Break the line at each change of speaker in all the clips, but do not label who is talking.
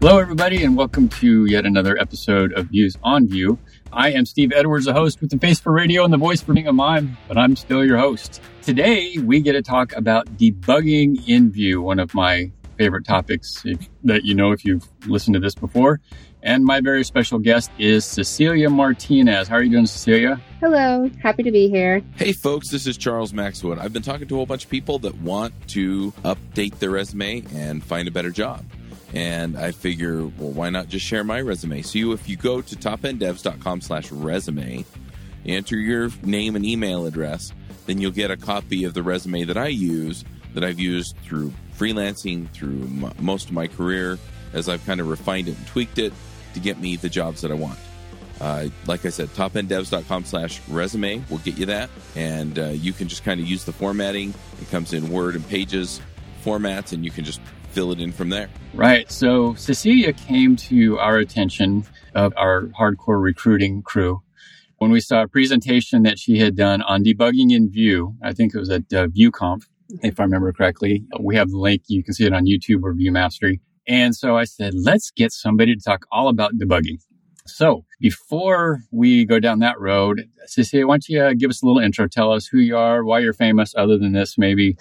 Hello, everybody, and welcome to yet another episode of Views on Vue. I am Steve Edwards, the host with the face for radio and the voice for being a mime, but I'm still your host. Today, we get to talk about debugging in Vue, one of my favorite topics if, that you know if you've listened to this before. And my very special guest is Cecelia Martinez. How are you doing, Cecelia?
Hello, happy to be here.
Hey, folks, this is Charles Max Wood. I've been talking to a whole bunch of people that want to update their resume and find a better job. And I figure, well, why not just share my resume? So you, if you go to topenddevs.com slash resume, enter your name and email address, then you'll get a copy of the resume that I use, that I've used through freelancing, through m- most of my career, as I've kind of refined it and tweaked it to get me the jobs that I want. Uh, like I said, topenddevs.com slash resume will get you that. And uh, you can just kind of use the formatting. It comes in Word and Pages formats, and you can just fill it in from there.
Right. So Cecelia came to our attention of our hardcore recruiting crew when we saw a presentation that she had done on debugging in Vue. I think it was at uh, VueConf, if I remember correctly. We have the link. You can see it on YouTube or Vue Mastery. And so I said, let's get somebody to talk all about debugging. So before we go down that road, Cecelia, why don't you uh, give us a little intro? Tell us who you are, why you're famous, other than this, maybe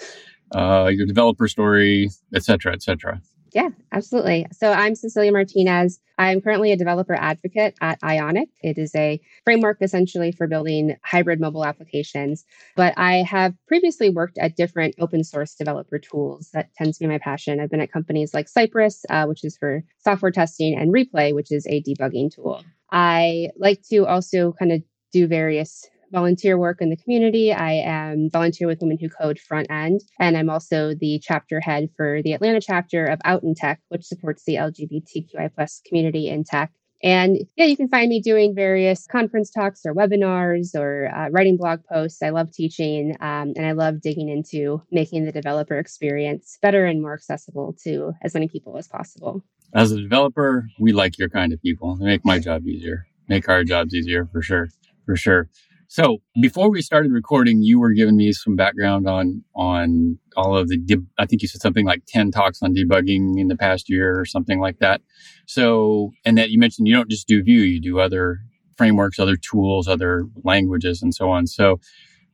uh, your developer story, et cetera, et cetera.
Yeah, absolutely. So I'm Cecelia Martinez. I'm currently a developer advocate at Ionic. It is a framework essentially for building hybrid mobile applications. But I have previously worked at different open source developer tools. That tends to be my passion. I've been at companies like Cypress, uh, which is for software testing, and Replay, which is a debugging tool. I like to also kind of do various volunteer work in the community. I am volunteer with Women Who Code front end, and I'm also the chapter head for the Atlanta chapter of Out in Tech, which supports the LGBTQI plus community in tech. And yeah, you can find me doing various conference talks or webinars or uh, writing blog posts. I love teaching um, and I love digging into making the developer experience better and more accessible to as many people as possible.
As a developer, we like your kind of people. They make my job easier, make our jobs easier for sure. For sure. So before we started recording, you were giving me some background on on all of the. Deb- I think you said something like ten talks on debugging in the past year or something like that. So and that you mentioned you don't just do Vue, you do other frameworks, other tools, other languages, and so on. So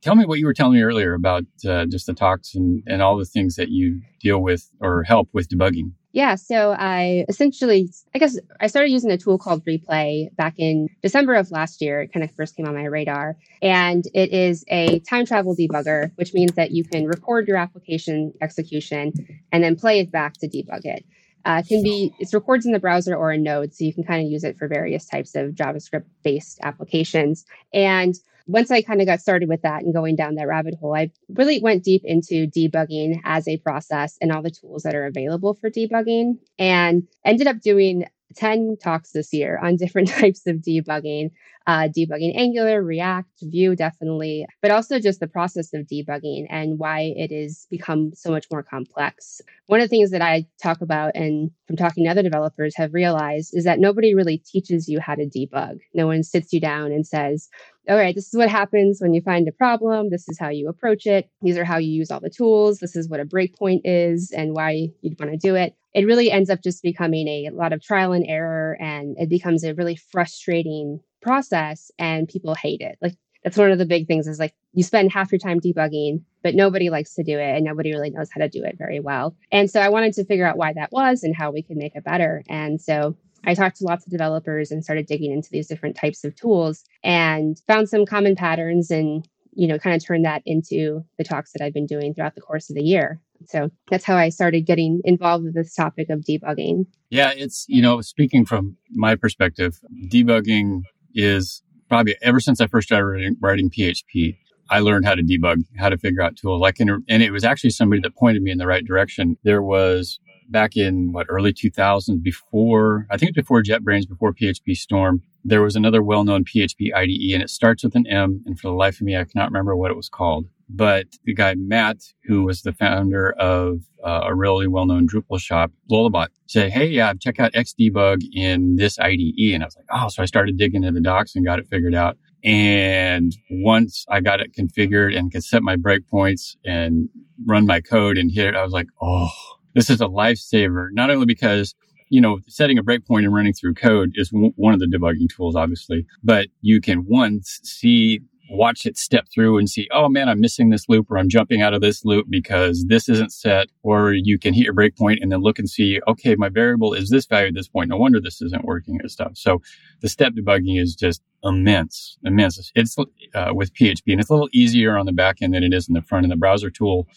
tell me what you were telling me earlier about uh, just the talks and and all the things that you deal with or help with debugging.
Yeah, so I essentially, I guess I started using a tool called Replay back in December of last year. It kind of first came on my radar. And it is a time travel debugger, which means that you can record your application execution and then play it back to debug it. Uh, can be it records in the browser or in Node, so you can kind of use it for various types of JavaScript based applications. And once I kind of got started with that and going down that rabbit hole, I really went deep into debugging as a process and all the tools that are available for debugging and ended up doing 10 talks this year on different types of debugging uh, debugging Angular, React, Vue, definitely, but also just the process of debugging and why it has become so much more complex. One of the things that I talk about and from talking to other developers have realized is that nobody really teaches you how to debug. No one sits you down and says, all right, this is what happens when you find a problem. This is how you approach it. These are how you use all the tools. This is what a breakpoint is and why you'd want to do it. It really ends up just becoming a lot of trial and error, and it becomes a really frustrating process and people hate it. Like that's one of the big things is like you spend half your time debugging, but nobody likes to do it and nobody really knows how to do it very well. And so I wanted to figure out why that was and how we could make it better. And so I talked to lots of developers and started digging into these different types of tools and found some common patterns and you know kind of turned that into the talks that I've been doing throughout the course of the year. So that's how I started getting involved with this topic of debugging.
Yeah, it's, you know, speaking from my perspective, debugging is probably ever since I first started writing, writing PHP, I learned how to debug, how to figure out tools. Like, and it was actually somebody that pointed me in the right direction. There was back in what early 2000s before, I think before JetBrains, before PHP Storm, there was another well-known PHP IDE and it starts with an M. And for the life of me, I cannot remember what it was called. But the guy Matt, who was the founder of uh, a really well-known Drupal shop, Lullabot, said, "Hey, yeah, check out Xdebug in this IDE." And I was like, "Oh!" So I started digging into the docs and got it figured out. And once I got it configured and could set my breakpoints and run my code and hit it, I was like, "Oh, this is a lifesaver!" Not only because you know, setting a breakpoint and running through code is w- one of the debugging tools, obviously, but you can once see watch it step through and see, oh man, I'm missing this loop or I'm jumping out of this loop because this isn't set. Or you can hit your breakpoint and then look and see, okay, my variable is this value at this point. No wonder this isn't working and stuff. So the step debugging is just immense, immense. It's uh, with PHP and it's a little easier on the back end than it is in the front end. The browser tool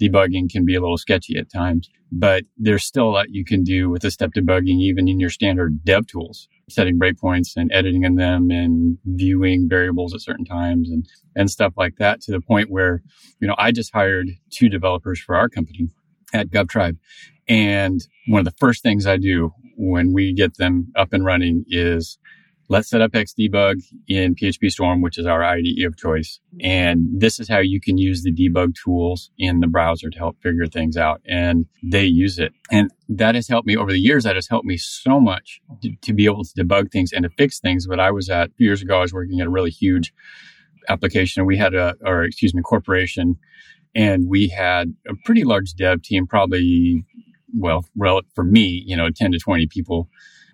debugging can be a little sketchy at times, but there's still a lot you can do with the step debugging, even in your standard dev tools, setting breakpoints and editing in them and viewing variables at certain times and, and stuff like that to the point where, you know, I just hired two developers for our company at GovTribe. And one of the first things I do when we get them up and running is let's set up Xdebug in PHP Storm, which is our IDE of choice. And this is how you can use the debug tools in the browser to help figure things out. And they use it. And that has helped me over the years. That has helped me so much to, to be able to debug things and to fix things. But I was at years ago, I was working at a really huge application. We had a, or excuse me, corporation and we had a pretty large dev team, probably, well, for me, you know, 10 to 20 people.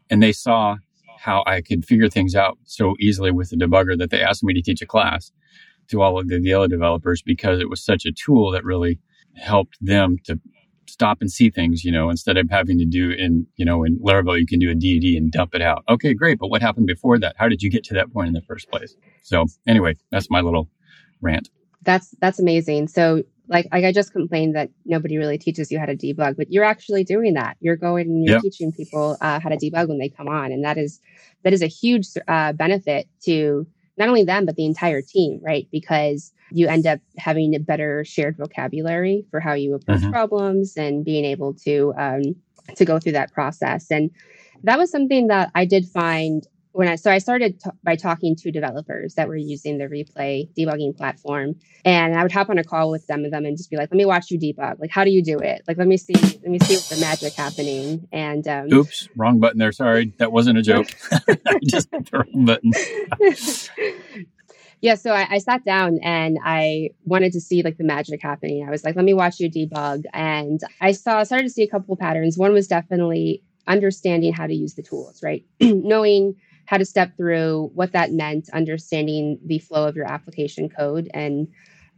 And they saw how I could figure things out so easily with the debugger that they asked me to teach a class to all of the, the other developers because it was such a tool that really helped them to stop and see things, you know, instead of having to do in, you know, in Laravel, you can do a DD and dump it out. Okay, great. But what happened before that? How did you get to that point in the first place? So anyway, that's my little rant.
That's, that's amazing. So like, like I just complained that nobody really teaches you how to debug, but you're actually doing that. You're going and you're yep. teaching people uh, how to debug when they come on, and that is that is a huge uh, benefit to not only them but the entire team, right? Because you end up having a better shared vocabulary for how you approach mm-hmm. problems and being able to um, to go through that process. And that was something that I did find when I so I started t- by talking to developers that were using the replay debugging platform, and I would hop on a call with some of them and just be like, "Let me watch you debug. Like, how do you do it? Like, let me see, let me see the magic happening." And um,
oops, wrong button there. Sorry, that wasn't a joke. Just the wrong button.
yeah, so I, I sat down and I wanted to see like the magic happening. I was like, "Let me watch you debug," and I saw started to see a couple patterns. One was definitely understanding how to use the tools, right? Knowing how to step through what that meant, understanding the flow of your application code. And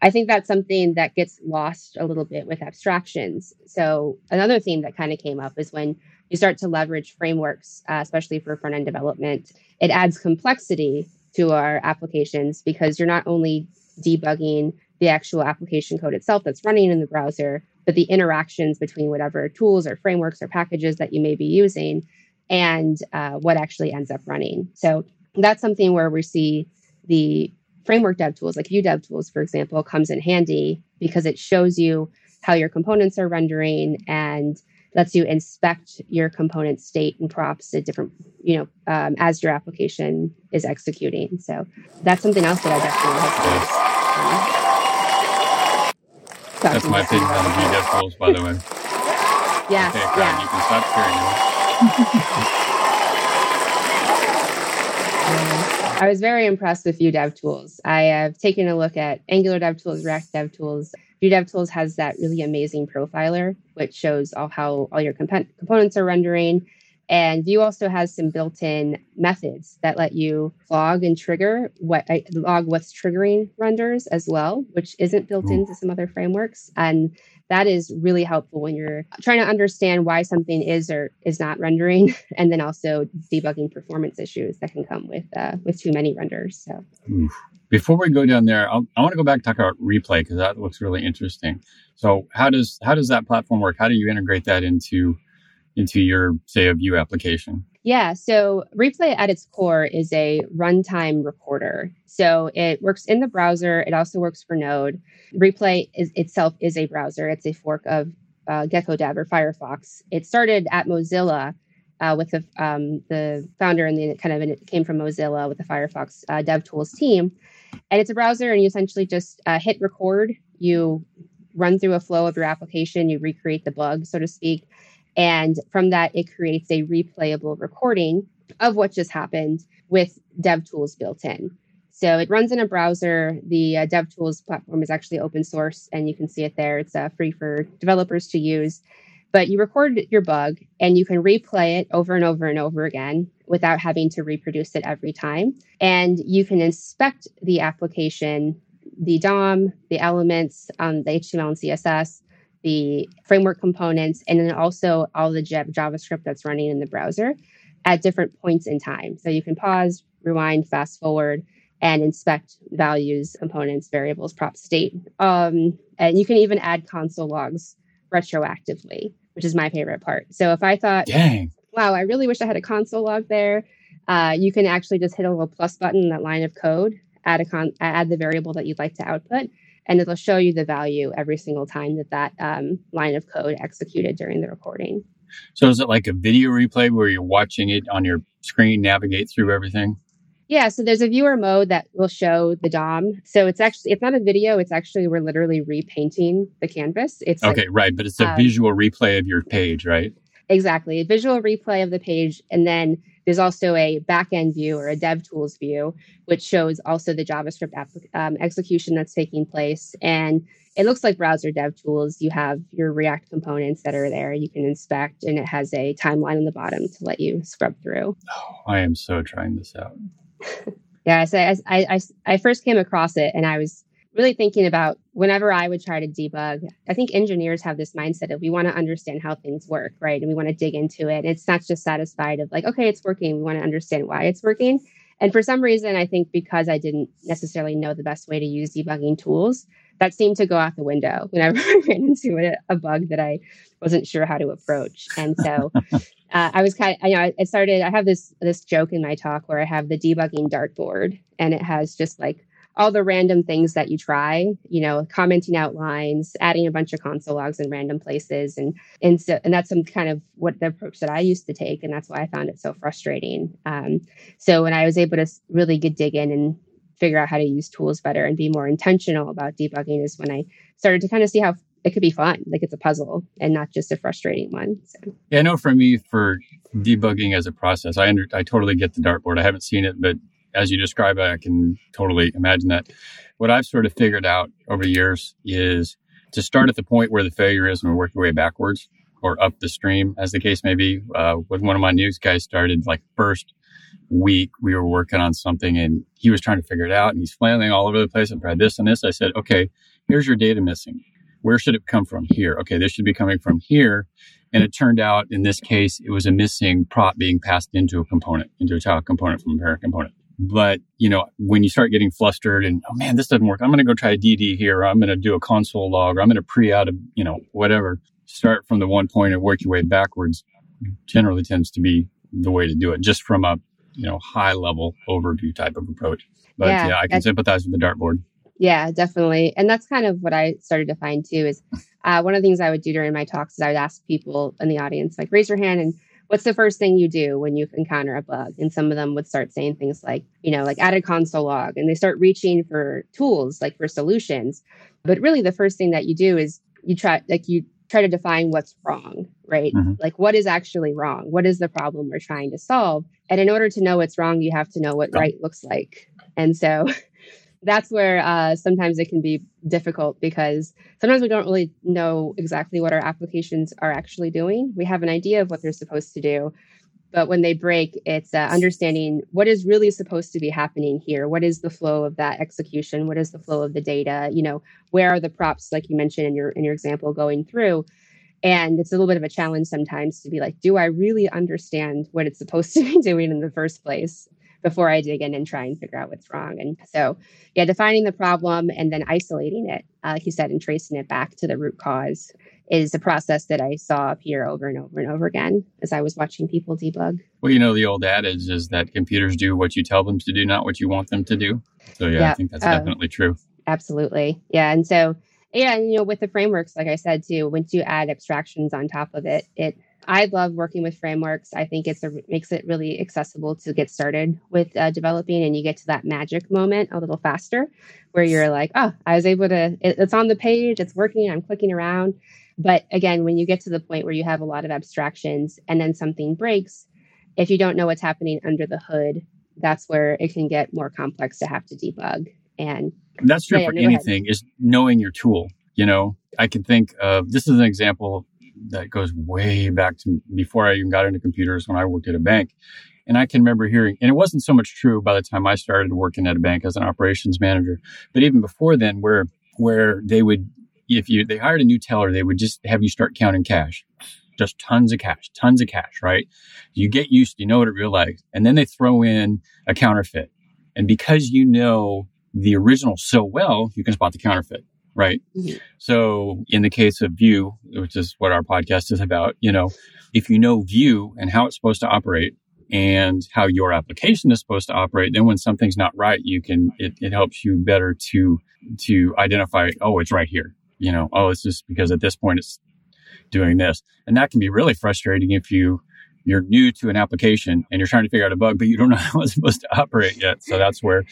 I think that's something that gets lost a little bit with abstractions. So, another theme that kind of came up is when you start to leverage frameworks, uh, especially for front end development, it adds complexity to our applications because you're not only debugging the actual application code itself that's running in the browser, but the interactions between whatever tools or frameworks or packages that you may be using and uh, what actually ends up running. So that's something where we see the framework dev tools, like Vue dev tools, for example, comes in handy because it shows you how your components are rendering and lets you inspect your component state and props at different, you know, um, as your application is executing. So that's something else that I
definitely hope to. Um, that's my opinion on the Vue dev tools, by the way.
Yeah, okay, yeah. You can stop sharing. I was very impressed with Vue Dev Tools. I have taken a look at Angular Dev Tools, React Dev Tools. Vue Dev Tools has that really amazing profiler, which shows all how all your comp- components are rendering. And Vue also has some built-in methods that let you log and trigger what log what's triggering renders as well, which isn't built into some other frameworks. And that is really helpful when you're trying to understand why something is or is not rendering, and then also debugging performance issues that can come with uh, with too many renders. So.
Before we go down there, I'll, i want to go back and talk about replay because that looks really interesting. So, how does how does that platform work? How do you integrate that into into your say a Vue application?
Yeah, so Replay at its core is a runtime recorder. So it works in the browser. It also works for Node. Replay is, itself is a browser. It's a fork of uh, GeckoDev or Firefox. It started at Mozilla uh, with the um, the founder and then kind of it came from Mozilla with the Firefox uh, DevTools team. And it's a browser, and you essentially just uh, hit record. You run through a flow of your application. You recreate the bug, so to speak and from that, it creates a replayable recording of what just happened with DevTools built in. So it runs in a browser. The uh, DevTools platform is actually open source, and you can see it there. It's uh, free for developers to use. But you record your bug and you can replay it over and over and over again without having to reproduce it every time. And you can inspect the application, the DOM, the elements, um, the HTML and CSS, the framework components, and then also all the JavaScript that's running in the browser at different points in time. So you can pause, rewind, fast forward, and inspect values, components, variables, prop state. Um, and you can even add console logs retroactively, which is my favorite part. So if I thought,
Dang.
wow, I really wish I had a console log there, uh, you can actually just hit a little plus button in that line of code, add a con- add the variable that you'd like to output, and it'll show you the value every single time that that um, line of code executed during the recording.
So is it like a video replay where you're watching it on your screen, navigate through everything?
Yeah, so there's a viewer mode that will show the DOM. So it's actually it's not a video. It's actually we're literally repainting the canvas. It's
Okay,
like,
right. But it's a
uh,
visual replay of your page, right?
exactly a visual replay of the page, and then there's also a backend view or a dev tools view, which shows also the JavaScript app, um, execution that's taking place. And it looks like browser dev tools. You have your React components that are there. You can inspect, and it has a timeline on the bottom to let you scrub through.
Oh, I am so trying this out.
Yeah, so I, I, I, I first came across it and I was really thinking about whenever I would try to debug, I think engineers have this mindset of we want to understand how things work, right? And we want to dig into it. It's not just satisfied of like, okay, it's working. We want to understand why it's working. And for some reason, I think because I didn't necessarily know the best way to use debugging tools, that seemed to go out the window whenever I ran into a, a bug that I wasn't sure how to approach. And so uh, I was kind of, you know, I started, I have this, this joke in my talk where I have the debugging dartboard and it has just like all the random things that you try, you know, commenting out lines, adding a bunch of console logs in random places. And, and so, and that's some kind of what the approach that I used to take. And that's why I found it so frustrating. Um, so when I was able to really get dig in and figure out how to use tools better and be more intentional about debugging is when I started to kind of see how it could be fun. Like it's a puzzle and not just a frustrating one. So
Yeah, I know for me, for debugging as a process, I under, I totally get the dartboard. I haven't seen it, but as you describe it, I can totally imagine that. What I've sort of figured out over the years is to start at the point where the failure is and work your way backwards or up the stream, as the case may be. Uh, with one of my news guys started like first week, we were working on something and he was trying to figure it out and he's flailing all over the place and tried this and this. I said, okay, here's your data missing. Where should it come from? Here. Okay, this should be coming from here. And it turned out in this case, it was a missing prop being passed into a component, into a child component from a parent component. But, you know, when you start getting flustered and, oh man, this doesn't work. I'm going to go try a DD here. Or I'm going to do a console log or I'm going to pre out a, you know, whatever. Start from the one point and work your way backwards generally tends to be the way to do it just from a, you know, high level overview type of approach. But
Yeah,
yeah, I can sympathize with the dartboard.
Yeah, definitely. And that's kind of what I started to find too is uh, one of the things I would do during my talks is I would ask people in the audience, like, raise your hand and what's the first thing you do when you encounter a bug? And some of them would start saying things like, you know, like add a console log and they start reaching for tools, like for solutions. But really, the first thing that you do is you try, like, you try to define what's wrong, right?
Mhm.
Like, what is actually wrong? What is the problem we're trying to solve? And in order to know what's wrong, you have to know what right looks like. And so that's where uh, sometimes it can be difficult because sometimes we don't really know exactly what our applications are actually doing. We have an idea of what they're supposed to do, but when they break, it's uh, understanding what is really supposed to be happening here. What is the flow of that execution? What is the flow of the data? You know, where are the props, like you mentioned in your in your example, going through? And it's a little bit of a challenge sometimes to be like, do I really understand what it's supposed to be doing in the first place before I dig in and try and figure out what's wrong? And so, yeah, defining the problem and then isolating it, uh, like you said, and tracing it back to the root cause is a process that I saw appear over and over and over again as I was watching people debug.
Well, you know, the old adage is that computers do what you tell them to do, not what you want them to do. So yeah, I think that's
uh,
definitely true.
Absolutely. Yeah. And so, yeah, and, you know, with the frameworks, like I said too, once you add abstractions on top of it, it, I love working with frameworks. I think it's a, makes it really accessible to get started with uh, developing, and you get to that magic moment a little faster, where you're like, oh, I was able to. It, it's on the page, it's working. I'm clicking around. But again, when you get to the point where you have a lot of abstractions, and then something breaks, if you don't know what's happening under the hood, that's where it can get more complex to have to debug. And
That's true
yeah,
for
go ahead.
anything is knowing your tool. You know, I can think of this is an example that goes way back to before I even got into computers when I worked at a bank. And I can remember hearing, and it wasn't so much true by the time I started working at a bank as an operations manager, but even before then, where where they would, if you they hired a new teller, they would just have you start counting cash, just tons of cash, tons of cash, right? You get used, you know what it real like, and then they throw in a counterfeit, and because you know the original so well, you can spot the counterfeit right? Mm-hmm. So in the case of Vue, which is what our podcast is about, you know, if you know Vue and how it's supposed to operate and how your application is supposed to operate, then when something's not right, you can, it, it helps you better to, to identify, oh, it's right here. You know, oh, it's just because at this point it's doing this. And that can be really frustrating if you, you're new to an application and you're trying to figure out a bug, but you don't know how it's supposed to operate yet. So that's where,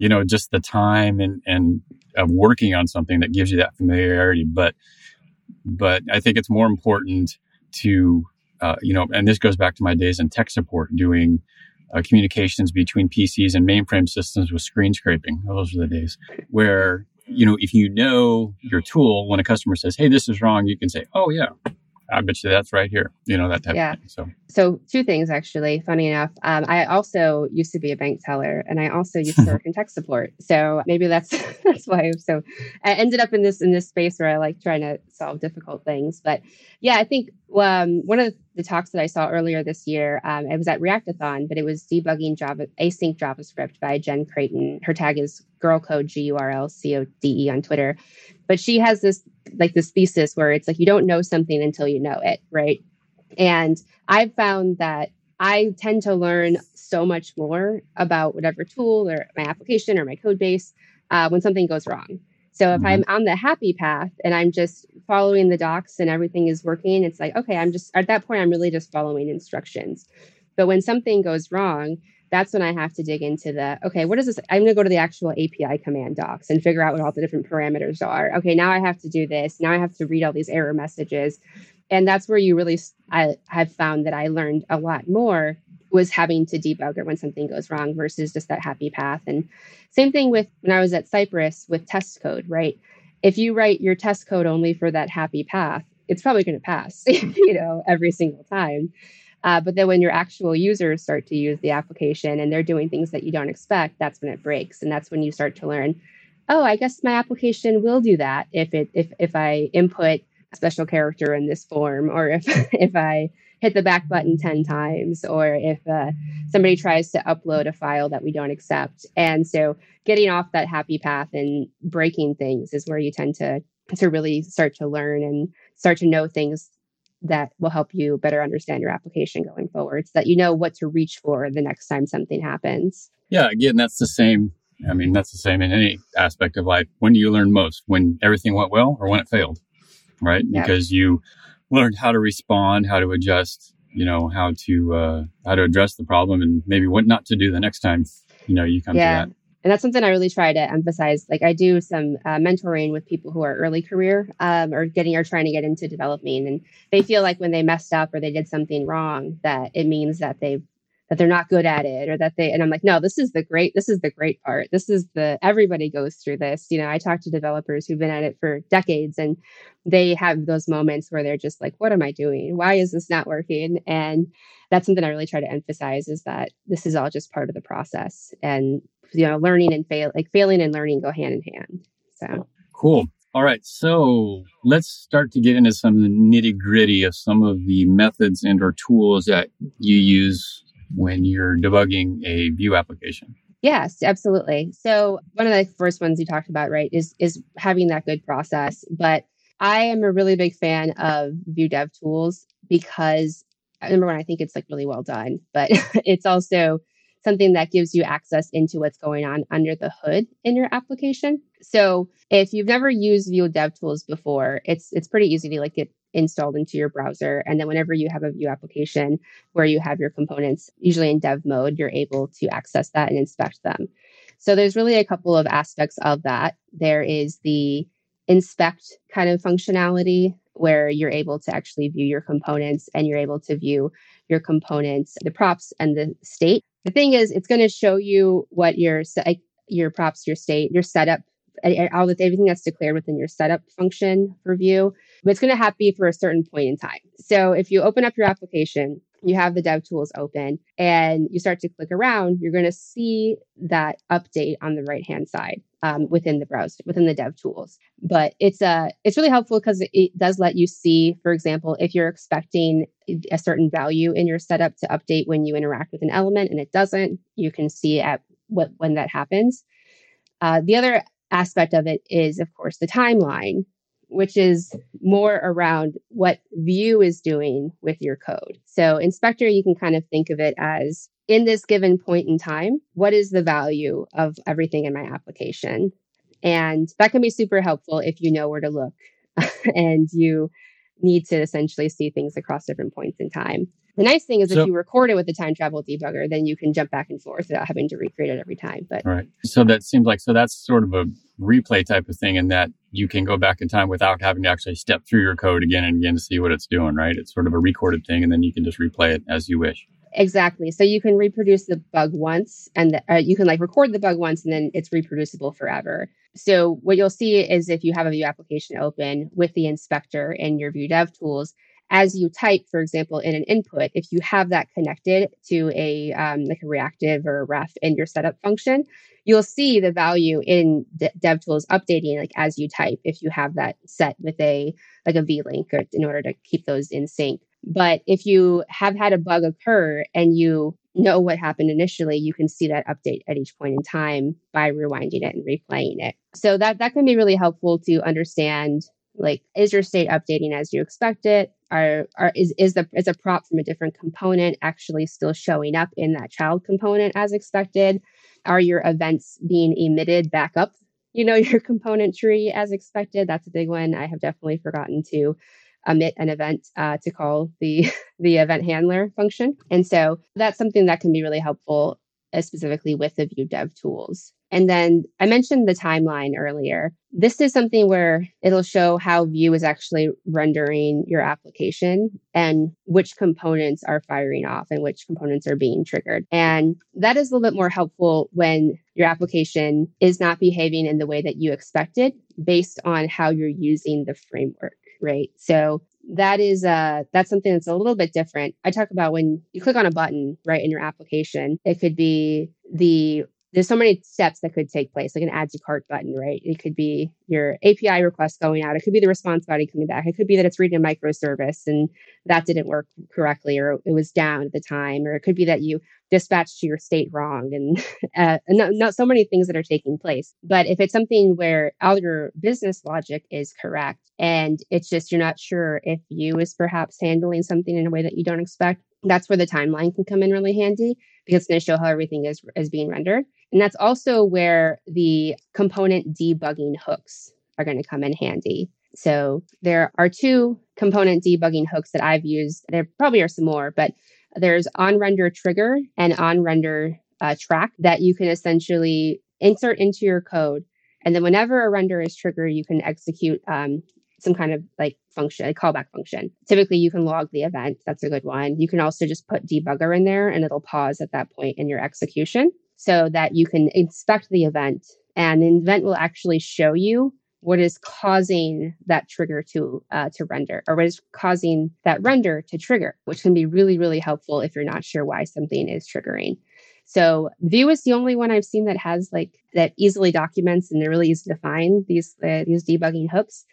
you know, just the time and, and of working on something that gives you that familiarity. But, but I think it's more important to, uh, you know, and this goes back to my days in tech support doing uh, communications between PCs and mainframe systems with screen scraping. Those were the days where, you know, if you know your tool, when a customer says, Hey, this is wrong, you can say, Oh yeah, I bet you that's right here. You know, that type yeah. of thing. So,
so two things actually, funny enough. Um, I also used to be a bank teller and I also used to work in tech support. So maybe that's, that's why. I'm So I ended up in this, in this space where I like trying to solve difficult things. But yeah, I think um, one of the talks that I saw earlier this year, um, it was at Reactathon, but it was debugging Java, async JavaScript by Jen Creighton. Her tag is girl code G U R L C O D E on Twitter. But she has this like this thesis where it's like you don't know something until you know it, right? And I've found that I tend to learn so much more about whatever tool or my application or my code base uh, when something goes wrong. So if mm-hmm. I'm on the happy path and I'm just following the docs and everything is working, it's like, okay, I'm just at that point, I'm really just following instructions. But when something goes wrong, that's when I have to dig into the okay, what is this? I'm going to go to the actual API command docs and figure out what all the different parameters are. Okay, now I have to do this. Now I have to read all these error messages. And that's where you really, I have found that I learned a lot more was having to debug it when something goes wrong versus just that happy path. And same thing with when I was at Cypress with test code, right? If you write your test code only for that happy path, it's probably going to pass, you know, every single time. Uh, but then when your actual users start to use the application and they're doing things that you don't expect, that's when it breaks. And that's when you start to learn, oh, I guess my application will do that if it if if I input a special character in this form, or if if I hit the back button 10 times, or if uh, somebody tries to upload a file that we don't accept. And so getting off that happy path and breaking things is where you tend to to really start to learn and start to know things that will help you better understand your application going forward so that you know what to reach for the next time something happens.
Yeah, again, that's the same. I mean, that's the same in any aspect of life. When do you learn most? When everything went well or when it failed? Right? Yep. Because you learned how to respond, how to adjust, you know, how to uh, how to address the problem and maybe what not to do the next time, you know, you come yeah. to that
and that's something I really try to emphasize. Like I do some uh, mentoring with people who are early career um, or getting or trying to get into developing, and they feel like when they messed up or they did something wrong, that it means that they that they're not good at it or that they. And I'm like, no, this is the great. This is the great part. This is the everybody goes through this. You know, I talk to developers who've been at it for decades, and they have those moments where they're just like, what am I doing? Why is this not working? And that's something I really try to emphasize is that this is all just part of the process and you know learning and fail like failing and learning go hand in hand so
cool all right so let's start to get into some of the nitty gritty of some of the methods and or tools that you use when you're debugging a Vue application
Yes, absolutely. So one of the first ones you talked about, right, is is having that good process. But I am a really big fan of Vue Dev tools because number one, I think it's like really well done, but it's also something that gives you access into what's going on under the hood in your application. So if you've never used Vue DevTools before, it's it's pretty easy to like get installed into your browser. And then whenever you have a Vue application where you have your components, usually in dev mode, you're able to access that and inspect them. So there's really a couple of aspects of that. There is the inspect kind of functionality where you're able to actually view your components and you're able to view your components, the props and the state. The thing is, it's going to show you what your your props, your state, your setup all the everything that's declared within your setup function for Vue. But it's going to have to be for a certain point in time. So if you open up your application, you have the dev tools open and you start to click around, you're going to see that update on the right hand side um, within the browser, within the dev tools. But it's a uh, it's really helpful because it does let you see, for example, if you're expecting a certain value in your setup to update when you interact with an element and it doesn't, you can see at what when that happens. Uh, the other aspect of it is, of course, the timeline, which is more around what Vue is doing with your code. So, inspector, you can kind of think of it as in this given point in time, what is the value of everything in my application? And that can be super helpful if you know where to look and you need to essentially see things across different points in time. The nice thing is so, if you record it with the time travel debugger, then you can jump back and forth without having to recreate it every time. But
right. So that seems like so that's sort of a replay type of thing in that you can go back in time without having to actually step through your code again and again to see what it's doing, right? It's sort of a recorded thing and then you can just replay it as you wish.
Exactly. So you can reproduce the bug once and the, uh, you can like record the bug once and then it's reproducible forever. So what you'll see is if you have a Vue application open with the inspector and your Vue dev tools, as you type, for example, in an input, if you have that connected to a um, like a reactive or a ref in your setup function, you'll see the value in De- DevTools updating like as you type if you have that set with a like a v-link or, in order to keep those in sync. But if you have had a bug occur and you know what happened initially, you can see that update at each point in time by rewinding it and replaying it. So that that can be really helpful to understand like is your state updating as you expect it? Are, are is is the is a prop from a different component actually still showing up in that child component as expected? Are your events being emitted back up, you know, your component tree as expected? That's a big one. I have definitely forgotten to emit an event uh, to call the the event handler function, and so that's something that can be really helpful, uh, specifically with the Vue Dev tools. And then I mentioned the timeline earlier. This is something where it'll show how Vue is actually rendering your application and which components are firing off and which components are being triggered. And that is a little bit more helpful when your application is not behaving in the way that you expected based on how you're using the framework, right? So that is uh that's something that's a little bit different. I talk about when you click on a button, right, in your application, it could be the there's so many steps that could take place, like an add to cart button, right? It could be your API request going out. It could be the response body coming back. It could be that it's reading a microservice and that didn't work correctly or it was down at the time. Or it could be that you dispatched to your state wrong and uh, not, not so many things that are taking place. But if it's something where all your business logic is correct and it's just you're not sure if you is perhaps handling something in a way that you don't expect, that's where the timeline can come in really handy because it's going to show how everything is, is being rendered. And that's also where the component debugging hooks are going to come in handy. So there are two component debugging hooks that I've used. There probably are some more, but there's on render trigger and on render uh, track that you can essentially insert into your code. And then whenever a render is triggered, you can execute um, some kind of like function, a callback function. Typically, you can log the event. That's a good one. You can also just put debugger in there and it'll pause at that point in your execution so that you can inspect the event. And the event will actually show you what is causing that trigger to uh, to render or what is causing that render to trigger which can be really really helpful if you're not sure why something is triggering. So Vue is the only one I've seen that has like that easily documents and they're really easy to find these uh, these debugging hooks.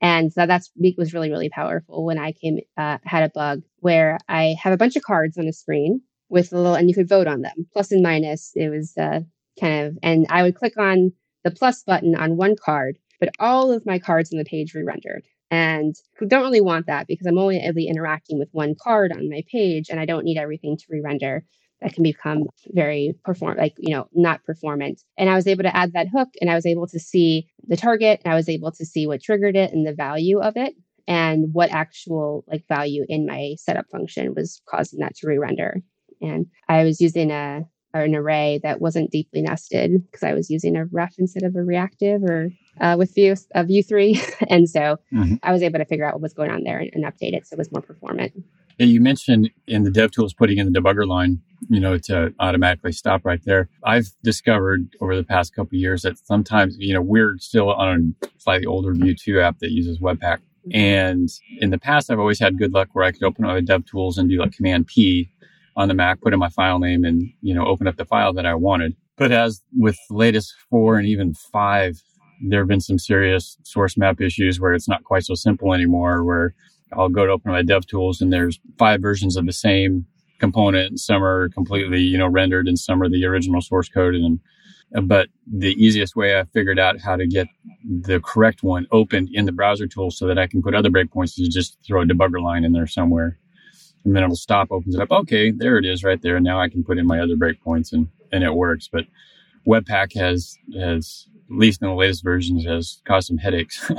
And so that's was really, really powerful when I came, uh, had a bug where I have a bunch of cards on a screen with a little, and you could vote on them, plus and minus. It was uh, kind of, and I would click on the plus button on one card, but all of my cards on the page re-rendered. And don't really want that because I'm only interacting with one card on my page and I don't need everything to re-render that can become very perform like you know not performant and i was able to add that hook and i was able to see the target and i was able to see what triggered it and the value of it and what actual like value in my setup function was causing that to re-render and i was using a an array that wasn't deeply nested because i was using a ref instead of a reactive or uh, with Vue uh, Vue 3 and so mm-hmm. i was able to figure out what was going on there and, and update it so it was more performant
you mentioned in the DevTools putting in the debugger line you know, to automatically stop right there. I've discovered over the past couple years that sometimes, you know, we're still on a slightly older Vue 2 app that uses Webpack. And in the past, I've always had good luck where I could open up my dev tools and do like command P on the Mac, put in my file name and, you know, open up the file that I wanted. But as with latest four and even five, there have been some serious source map issues where it's not quite so simple anymore, where I'll go to open my dev tools and there's five versions of the same component some are completely, you know, rendered and some are the original source code. And, but the easiest way I figured out how to get the correct one opened in the browser tool so that I can put other breakpoints is just throw a debugger line in there somewhere. And then it'll stop, opens it up. Okay, there it is right there. Now I can put in my other breakpoints and, and it works. But Webpack has, has, at least in the latest versions, has caused some headaches, at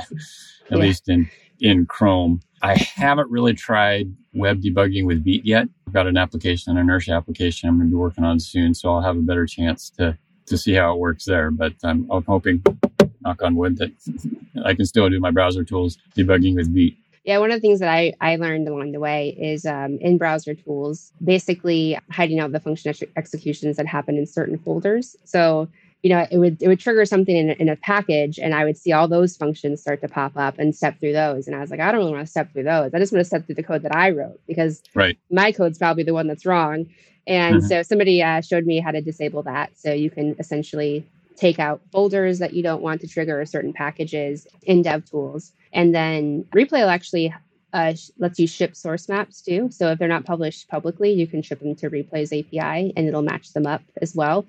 yeah. least in, in Chrome. I haven't really tried web debugging with Vite yet. I've got an application, an inertia application I'm going to be working on soon, so I'll have a better chance to to see how it works there. But I'm, I'm hoping, knock on wood, that I can still do my browser tools debugging with Vite.
Yeah, one of the things that I, I learned along the way is um, in browser tools, basically hiding out the function ex- executions that happen in certain folders. So you know, it would it would trigger something in, in a package, and I would see all those functions start to pop up and step through those. And I was like, I don't really want to step through those. I just want to step through the code that I wrote because
right.
my code's probably the one that's wrong. And mm-hmm. so somebody uh, showed me how to disable that. So you can essentially take out folders that you don't want to trigger certain packages in DevTools, and then Replay will actually uh, lets you ship source maps too. So if they're not published publicly, you can ship them to Replay's API, and it'll match them up as well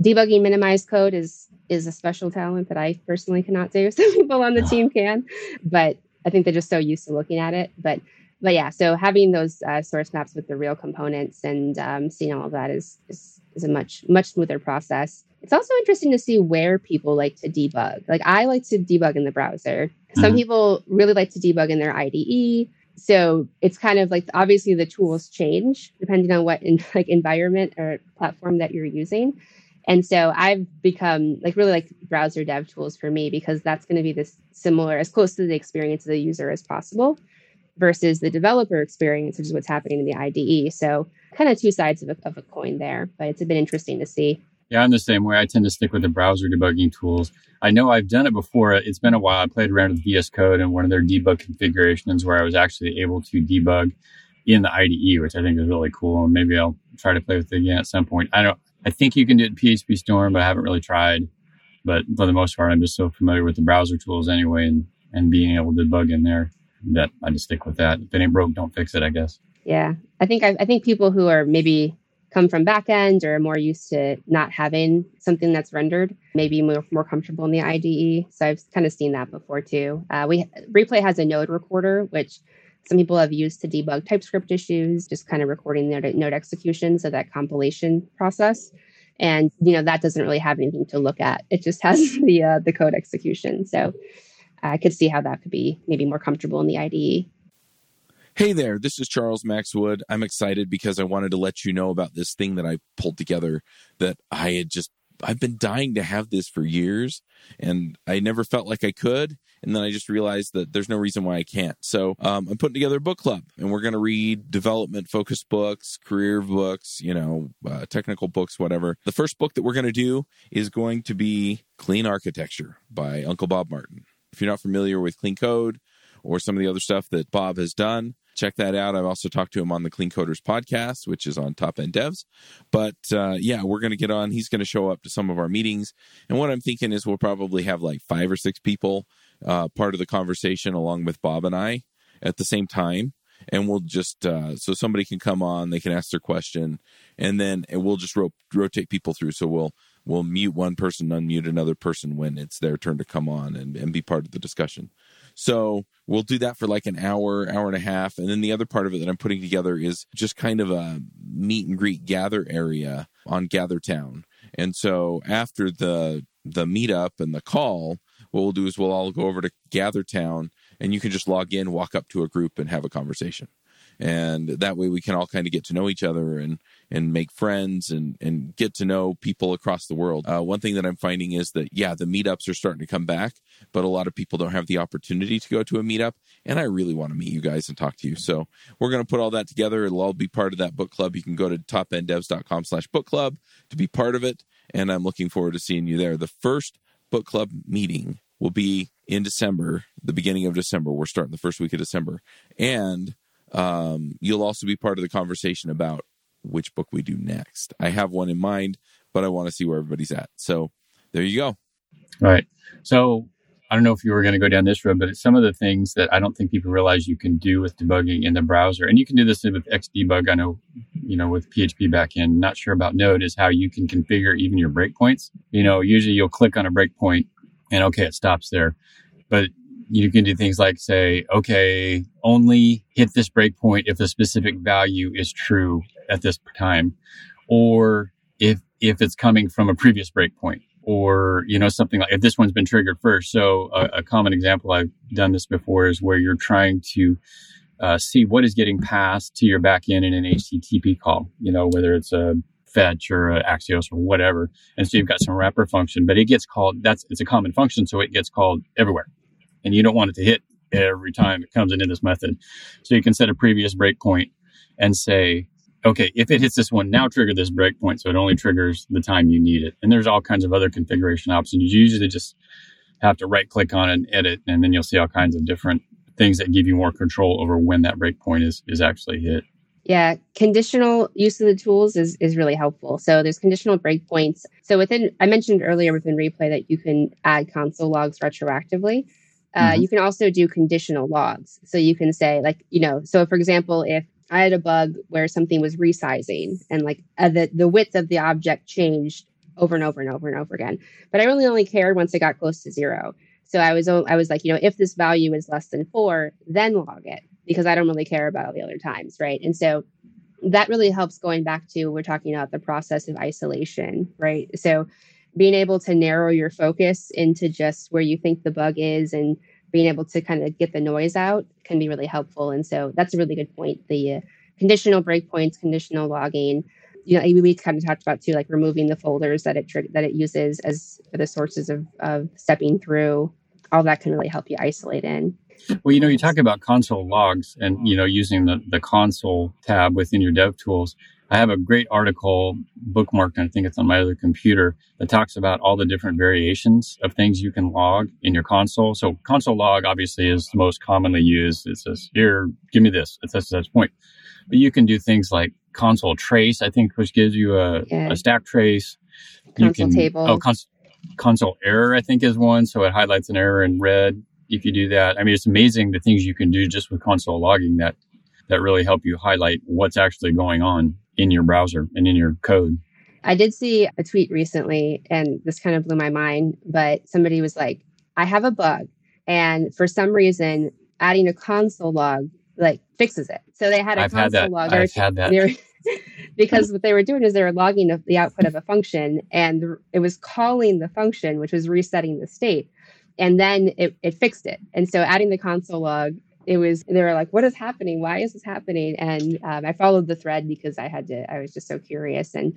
debugging minimized code is is a special talent that I personally cannot do. Some people on the team can, but I think they're just so used to looking at it. But but yeah, so having those uh, source maps with the real components and um, seeing all of that is, is is a much much smoother process. It's also interesting to see where people like to debug. Like I like to debug in the browser. Some mm-hmm. people really like to debug in their IDE. So it's kind of like obviously the tools change depending on what in, like environment or platform that you're using. And so I've become like really like browser dev tools for me because that's going to be this similar, as close to the experience of the user as possible versus the developer experience, which is what's happening in the IDE. So kind of two sides of a, of a coin there, but it's been interesting to see.
Yeah, I'm the same way. I tend to stick with the browser debugging tools. I know I've done it before. It's been a while. I played around with VS Code and one of their debug configurations where I was actually able to debug in the IDE, which I think is really cool. And maybe I'll try to play with it again at some point. I don't, I think you can do it in PHP Storm, but I haven't really tried. But for the most part, I'm just so familiar with the browser tools anyway and, and being able to debug in there that I just stick with that. If it ain't broke, don't fix it, I guess.
Yeah. I think I, I think people who are maybe come from backend or more used to not having something that's rendered, maybe more, more comfortable in the IDE. So I've kind of seen that before too. Uh, we Replay has a node recorder, which some people have used to debug TypeScript issues, just kind of recording their node execution, so that compilation process. And you know that doesn't really have anything to look at; it just has the uh, the code execution. So I could see how that could be maybe more comfortable in the IDE.
Hey there, this is Charles Max Wood. I'm excited because I wanted to let you know about this thing that I pulled together that I had just I've been dying to have this for years and I never felt like I could. And then I just realized that there's no reason why I can't. So um, I'm putting together a book club and we're going to read development focused books, career books, you know, uh, technical books, whatever. The first book that we're going to do is going to be Clean Architecture by Uncle Bob Martin. If you're not familiar with Clean Code or some of the other stuff that Bob has done, check that out. I've also talked to him on the Clean Coders podcast, which is on Top End Devs. But uh, yeah, we're going to get on. He's going to show up to some of our meetings. And what I'm thinking is we'll probably have like five or six people uh, part of the conversation along with Bob and I at the same time. And we'll just, uh, so somebody can come on, they can ask their question, and then we'll just ro- rotate people through. So we'll, we'll mute one person, unmute another person when it's their turn to come on and, and be part of the discussion. So we'll do that for like an hour, hour and a half. And then the other part of it that I'm putting together is just kind of a meet and greet gather area on GatherTown. And so after the the meetup and the call, what we'll do is we'll all go over to GatherTown and you can just log in, walk up to a group and have a conversation. and that way we can all kind of get to know each other and and make friends and and get to know people across the world. Uh, one thing that I'm finding is that yeah, the meetups are starting to come back, but a lot of people don't have the opportunity to go to a meetup, and I really want to meet you guys and talk to you. So we're going to put all that together. It'll all be part of that book club. You can go to topenddevs.com/book club to be part of it, and I'm looking forward to seeing you there. The first book club meeting will be in December, the beginning of December. We're starting the first week of December, and um, you'll also be part of the conversation about which book we do next. I have one in mind, but I want to see where everybody's at. So there you go. All
right. So I don't know if you were going to go down this road, but some of the things that I don't think people realize you can do with debugging in the browser, and you can do this with Xdebug. I know, you know, with PHP backend. Not sure about Node is how you can configure even your breakpoints. You know, usually you'll click on a breakpoint, and okay, it stops there. But you can do things like say, okay, only hit this breakpoint if a specific value is true at this time, or if if it's coming from a previous breakpoint, or you know something like if this one's been triggered first. So a, a common example I've done this before is where you're trying to uh, see what is getting passed to your backend in an HTTP call. You know whether it's a fetch or a Axios or whatever, and so you've got some wrapper function, but it gets called. That's it's a common function, so it gets called everywhere and you don't want it to hit every time it comes into this method. So you can set a previous breakpoint and say, okay, if it hits this one, now trigger this breakpoint so it only triggers the time you need it. And there's all kinds of other configuration options. You usually just have to right click on it and edit, and then you'll see all kinds of different things that give you more control over when that breakpoint is, is actually hit.
Yeah, conditional use of the tools is, is really helpful. So there's conditional breakpoints. So within, I mentioned earlier within replay that you can add console logs retroactively. Uh, mm-hmm. You can also do conditional logs. So you can say, like, you know, so for example, if I had a bug where something was resizing and like uh, the, the width of the object changed over and over and over and over again, but I really only cared once it got close to zero. So I was I was like, you know, if this value is less than four, then log it because I don't really care about all the other times, right? And so that really helps going back to we're talking about the process of isolation, right? So being able to narrow your focus into just where you think the bug is and being able to kind of get the noise out can be really helpful. And so that's a really good point. The uh, conditional breakpoints, conditional logging. You know, we kind of talked about too, like removing the folders that it that it uses as the sources of, of stepping through. All that can really help you isolate in.
Well, you know, you talk about console logs and, you know, using the, the console tab within your dev tools. I have a great article bookmarked, and I think it's on my other computer that talks about all the different variations of things you can log in your console. So console log obviously is the most commonly used. It says, here, give me this. It's such such point. But you can do things like console trace, I think, which gives you a, yeah. a stack trace.
Console you can, table.
Oh, cons- console error, I think, is one. So it highlights an error in red if you do that. I mean, it's amazing the things you can do just with console logging that that really help you highlight what's actually going on in your browser and in your code.
I did see a tweet recently, and this kind of blew my mind, but somebody was like, I have a bug. And for some reason, adding a console log like fixes it. So they had a
I've
console
had
log.
I've had that.
because what they were doing is they were logging the output of a function and it was calling the function, which was resetting the state. And then it, it fixed it. And so adding the console log it was they were like what is happening? Why is this happening? And um, i followed the thread because i had to i was just so curious and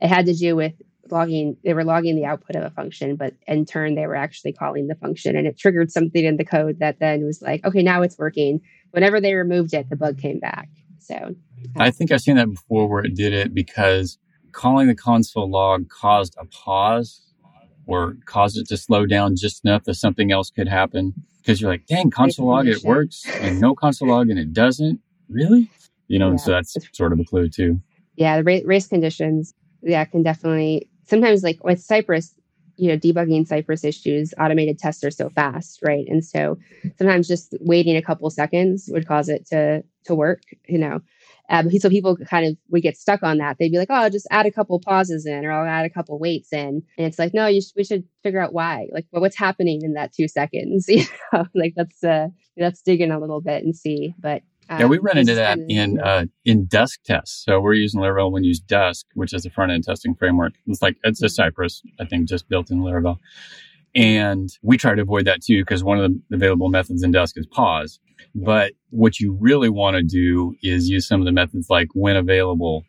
it had to do with logging they were logging the output of a function but in turn they were actually calling the function and it triggered something in the code that then was like okay now it's working. Whenever they removed it the bug came back so.
I think i've seen that before where it did it because calling the console log caused a pause or caused it to slow down just enough that something else could happen because you're like, dang, console log, it works, and no console log, and it doesn't. Really? You know, yeah. and so that's sort of a clue too.
Yeah, the race conditions, yeah, can definitely sometimes like with Cypress, you know, debugging Cypress issues, automated tests are so fast, right? And so sometimes just waiting a couple seconds would cause it to to work, you know. Um, so people kind of would get stuck on that. They'd be like, "Oh, I'll just add a couple pauses in, or I'll add a couple waits in," and it's like, no, you sh- we should figure out why. Like, well, what's happening in that two seconds? You know, like that's uh, let's dig in a little bit and see. But
um, yeah, we run into that kind of, in uh, in Dusk tests. So we're using Laravel when we use Dusk, which is a front end testing framework. It's like it's a Cypress, I think, just built in Laravel. And we try to avoid that too, because one of the available methods in Dusk is pause. But what you really want to do is use some of the methods like when available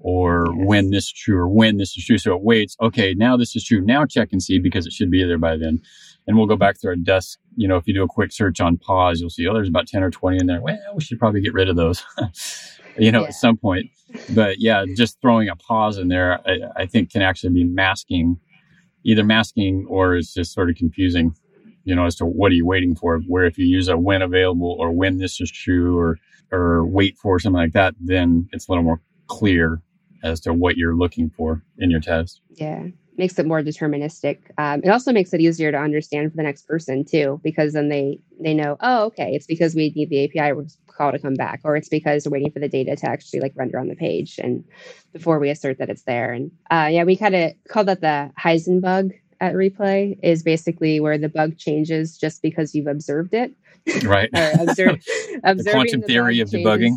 or yes. when this is true or when this is true. So it waits. Okay, now this is true. Now check and see because it should be there by then. And we'll go back through our Dusk. You know, if you do a quick search on pause, you'll see, oh, there's about 10 or 20 in there. Well, we should probably get rid of those, you know, yeah. at some point. But yeah, just throwing a pause in there, I, I think can actually be masking, either masking or it's just sort of confusing you know, as to what are you waiting for. Where if you use a when available or when this is true or or wait for something like that, then it's a little more clear as to what you're looking for in your test.
Yeah, makes it more deterministic. Um, it also makes it easier to understand for the next person too, because then they they know, oh, okay, it's because we need the API call to come back, or it's because we're waiting for the data to actually like render on the page and before we assert that it's there. And uh, yeah, we kind of call that the Heisenbug at replay is basically where the bug changes just because you've observed it.
Right.
observe,
the quantum the theory of changes, debugging.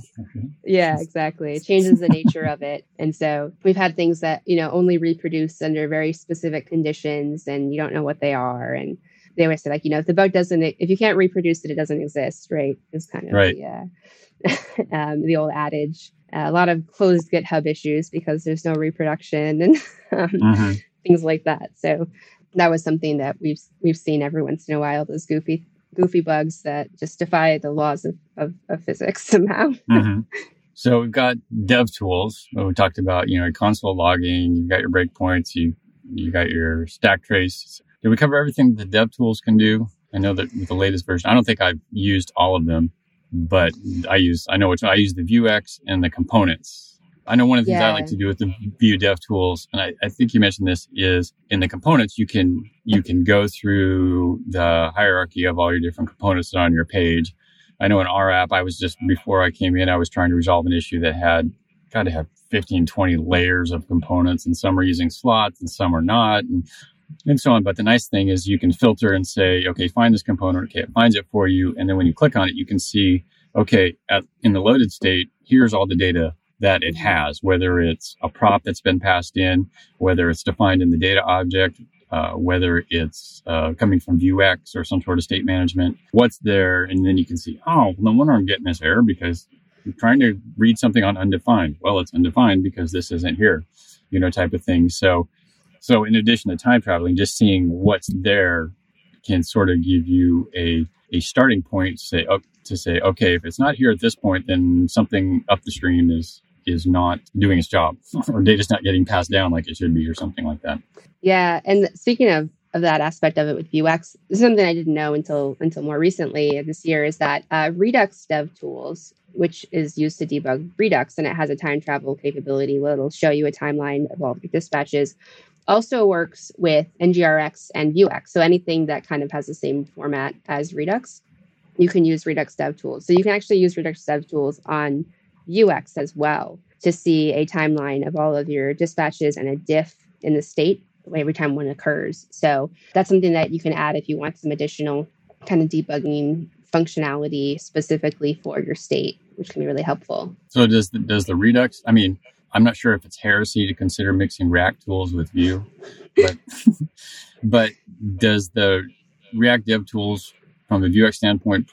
Yeah, exactly. It changes the nature of it. And so we've had things that, you know, only reproduce under very specific conditions and you don't know what they are. And they always say, like, you know, if the bug doesn't, if you can't reproduce it, it doesn't exist, right? It's kind of
right.
the, uh, um, the old adage. Uh, a lot of closed GitHub issues because there's no reproduction and um, mm-hmm. Things like that. So that was something that we've we've seen every once in a while those goofy goofy bugs that just defy the laws of, of, of physics somehow.
mm-hmm. So we've got dev tools. We talked about, you know, console logging, you've got your breakpoints, you you got your stack trace. Did we cover everything the dev tools can do? I know that with the latest version, I don't think I've used all of them, but I use I know which I use the Vuex and the components. I know one of the things yeah. I like to do with the Vue Dev tools, and I, I, think you mentioned this, is in the components you can you can go through the hierarchy of all your different components that are on your page. I know in our app, I was just before I came in, I was trying to resolve an issue that had got to have 15, 20 layers of components, and some are using slots and some are not, and and so on. But the nice thing is you can filter and say, okay, find this component. Okay, it finds it for you, and then when you click on it, you can see, okay, at, in the loaded state, here's all the data that it has, whether it's a prop that's been passed in, whether it's defined in the data object, uh, whether it's uh, coming from Vuex or some sort of state management, what's there. And then you can see, oh, no wonder I'm getting this error because I'm trying to read something on undefined. Well, it's undefined because this isn't here, you know, type of thing. So, so in addition to time traveling, just seeing what's there can sort of give you a, a starting point to say, oh, to say, okay, if it's not here at this point, then something up the stream is is not doing its job or data's not getting passed down like it should be or something like that.
Yeah. And speaking of, of that aspect of it with Vuex, this is something I didn't know until until more recently this year is that uh, Redux Dev Tools, which is used to debug Redux, and it has a time travel capability where it'll show you a timeline of all the dispatches, also works with NGRX and Vuex. So anything that kind of has the same format as Redux, you can use Redux Dev Tools. So you can actually use Redux Dev Tools on Vuex as well to see a timeline of all of your dispatches and a diff in the state every time one occurs. So that's something that you can add if you want some additional kind of debugging functionality specifically for your state, which can be really helpful.
So does the, does the Redux? I mean, I'm not sure if it's heresy to consider mixing React tools with Vue, but but does the React Dev tools from a Vuex standpoint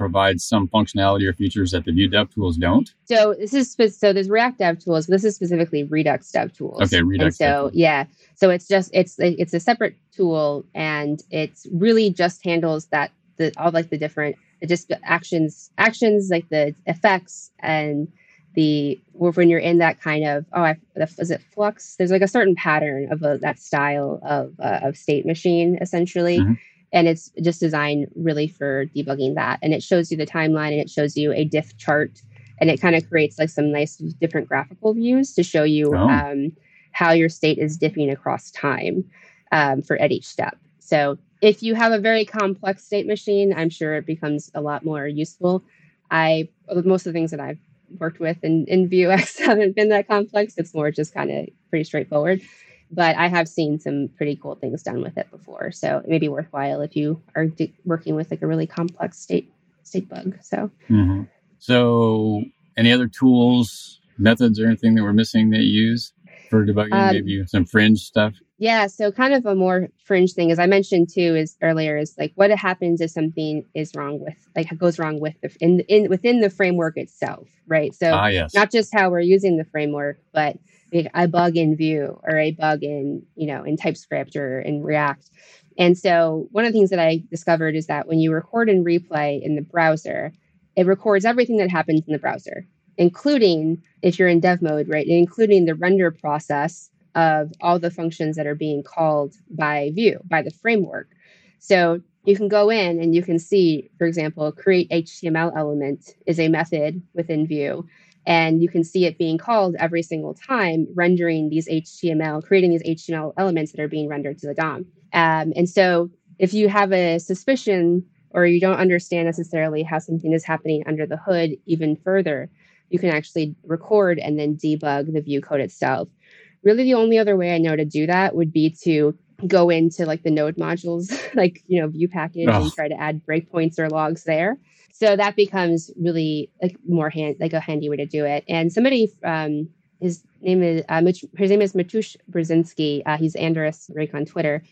provides some functionality or features that the Vue Dev tools don't?
So this is so there's React Dev tools. This is specifically Redux Dev tools.
Okay, Redux.
And so yeah, so it's just it's it's a separate tool, and it's really just handles that the all like the different the just actions actions like the effects and the when you're in that kind of oh I, is it flux there's like a certain pattern of a, that style of uh, of state machine essentially mm-hmm and it's just designed really for debugging that. And it shows you the timeline and it shows you a diff chart. And it kind of creates like some nice different graphical views to show you oh. um, how your state is diffing across time um, for at each step. So if you have a very complex state machine i'm sure it becomes a lot more useful. I most of the things that i've worked with in, in vuex haven't been that complex. It's more just kind of pretty straightforward but I have seen some pretty cool things done with it before. So it may be worthwhile if you are d- working with like a really complex state state bug. So,
mm-hmm. so any other tools, methods, or anything that we're missing that you use? for debugging? Um, maybe some fringe stuff.
Yeah, so kind of a more fringe thing, as I mentioned too, is earlier is like what happens if something is wrong with like goes wrong with the in in within the framework itself, right? So
ah, yes.
not just how we're using the framework, but a bug in Vue or a bug in you know in TypeScript or in React. And so one of the things that I discovered is that when you record and replay in the browser, it records everything that happens in the browser, including if you're in dev mode, right, including the render process of all the functions that are being called by Vue, by the framework. So you can go in and you can see, for example, create HTML element is a method within Vue. And you can see it being called every single time, rendering these HTML, creating these HTML elements that are being rendered to the DOM. Um, and so if you have a suspicion or you don't understand necessarily how something is happening under the hood even further, you can actually record and then debug the Vue code itself. Really, the only other way I know to do that would be to go into like the node modules, like, you know, view package oh. and try to add breakpoints or logs there. So that becomes really like more hand, like a handy way to do it. And somebody, um, his name is, uh, his name is Mateusz Burzyński. Uh, he's Andarist Rake on Twitter,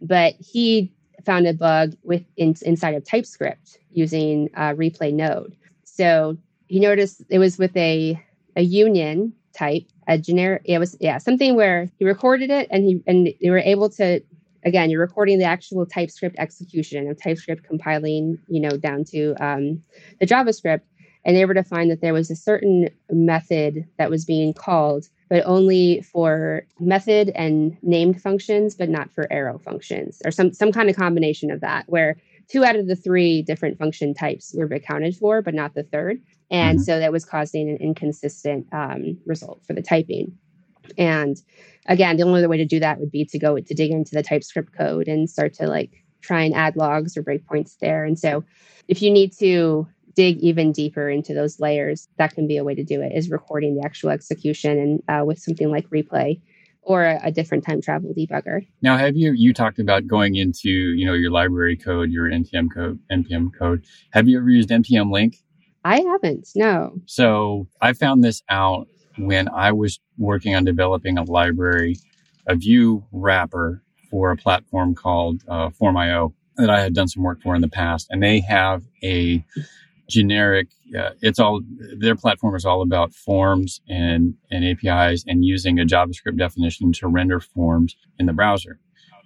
but he found a bug with in, inside of TypeScript using uh, replay node. So he noticed it was with a a union type, a generic. It was yeah something where he recorded it and he and they were able to again you're recording the actual TypeScript execution of TypeScript compiling you know down to um, the JavaScript, and they were to find that there was a certain method that was being called but only for method and named functions, but not for arrow functions, or some some kind of combination of that, where two out of the three different function types were accounted for, but not the third. And mm-hmm. so that was causing an inconsistent um, result for the typing. And again, the only other way to do that would be to go to dig into the TypeScript code and start to like try and add logs or breakpoints there. And so if you need to dig even deeper into those layers, that can be a way to do it is recording the actual execution and uh, with something like replay or a, a, different time travel debugger.
Now, have you you talked about going into you know your library code, your npm code, npm code? Have you ever used npm link?
I haven't. No.
So I found this out when I was working on developing a library, a Vue wrapper for a platform called uh, Form.io that I had done some work for in the past, and they have a generic. Uh, it's all their platform is all about forms and and APIs and using a JavaScript definition to render forms in the browser.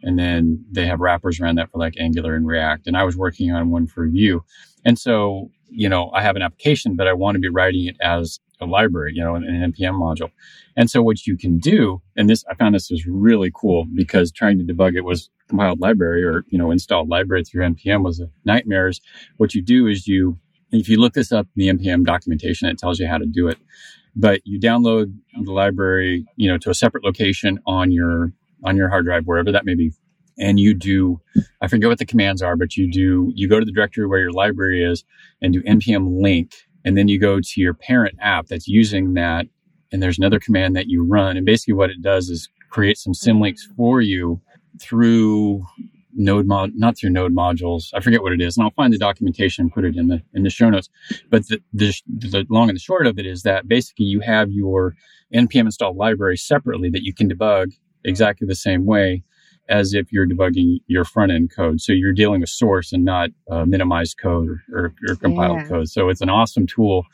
And then they have wrappers around that for like Angular and React. And I was working on one for Vue. And so, you know, I have an application, but I want to be writing it as a library, you know, an, an NPM module. And so what you can do, and this, I found this was really cool because trying to debug it was compiled library or, you know, installed library through NPM was a nightmare. What you do is you if you look this up in the npm documentation, it tells you how to do it. But you download the library, you know, to a separate location on your on your hard drive, wherever that may be, and you do. I forget what the commands are, but you do. You go to the directory where your library is, and do npm link, and then you go to your parent app that's using that, and there's another command that you run, and basically what it does is create some symlinks mm-hmm. for you through node mod, not through node modules. I forget what it is, and I'll find the documentation and put it in the in the show notes. But the, the, the long and the short of it is that basically you have your npm installed library separately that you can debug exactly the same way as if you're debugging your front end code. So you're dealing with source and not uh, minimized code or, or, or compiled yeah. code. So it's an awesome tool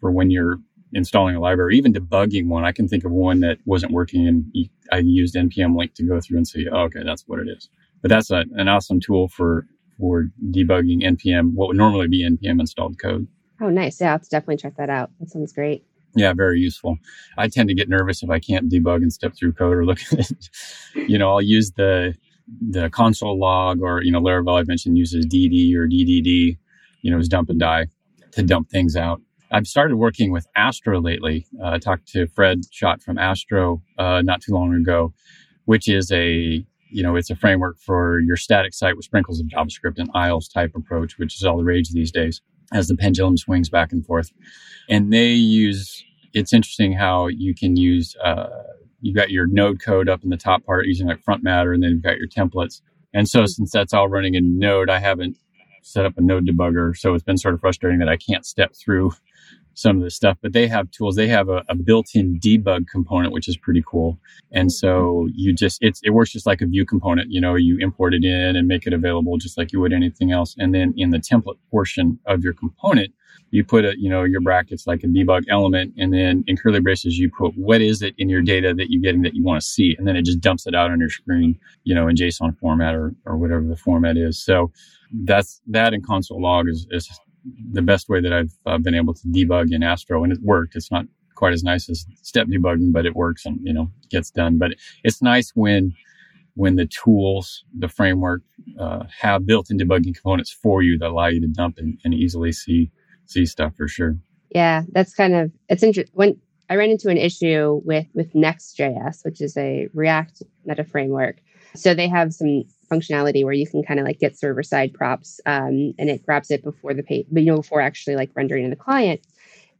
for when you're installing a library, even debugging one. I can think of one that wasn't working and I used npm link to go through and say, oh, okay, that's what it is but that's a, an awesome tool for for debugging npm what would normally be npm installed code
oh nice yeah let's definitely check that out that sounds great
yeah very useful. I tend to get nervous if i can't debug and step through code or look at it. You know i'll use the the console log or you know laravel i mentioned uses dd or ddd you know is dump and die to dump things out. I've started working with Astro lately. Uh, I talked to Fred Schott from Astro uh, not too long ago, which is a you know, it's a framework for your static site with sprinkles of JavaScript and ISLE type approach, which is all the rage these days as the pendulum swings back and forth. And they use, it's interesting how you can use, uh, you've got your node code up in the top part using like front matter, and then you've got your templates. And so since that's all running in node, I haven't set up a node debugger. So it's been sort of frustrating that I can't step through some of the stuff, but they have tools. They have a, a, built-in debug component, which is pretty cool. And mm-hmm. so you just, it's, it works just like a Vue component. You know, you import it in and make it available just like you would anything else. And then in the template portion of your component, you put a, you know, your brackets like a debug element. And then in curly braces, you put what is it in your data that you're getting that you want to see. And then it just dumps it out on your screen, you know, in JSON format or, or whatever the format is. So that's, that in console log is, is the best way that I've uh, been able to debug in Astro, and it worked. It's not quite as nice as step debugging, but it works and you know gets done. But it's nice when when the tools, the framework, uh, have built-in debugging components for you that allow you to dump and, and easily see see stuff for sure.
Yeah, that's kind of it's interesting. When I ran into an issue with with Next.js, which is a React meta framework, so they have some functionality where you can kind of like get server side props um, and it grabs it before the page, but you know, before actually like rendering in the client.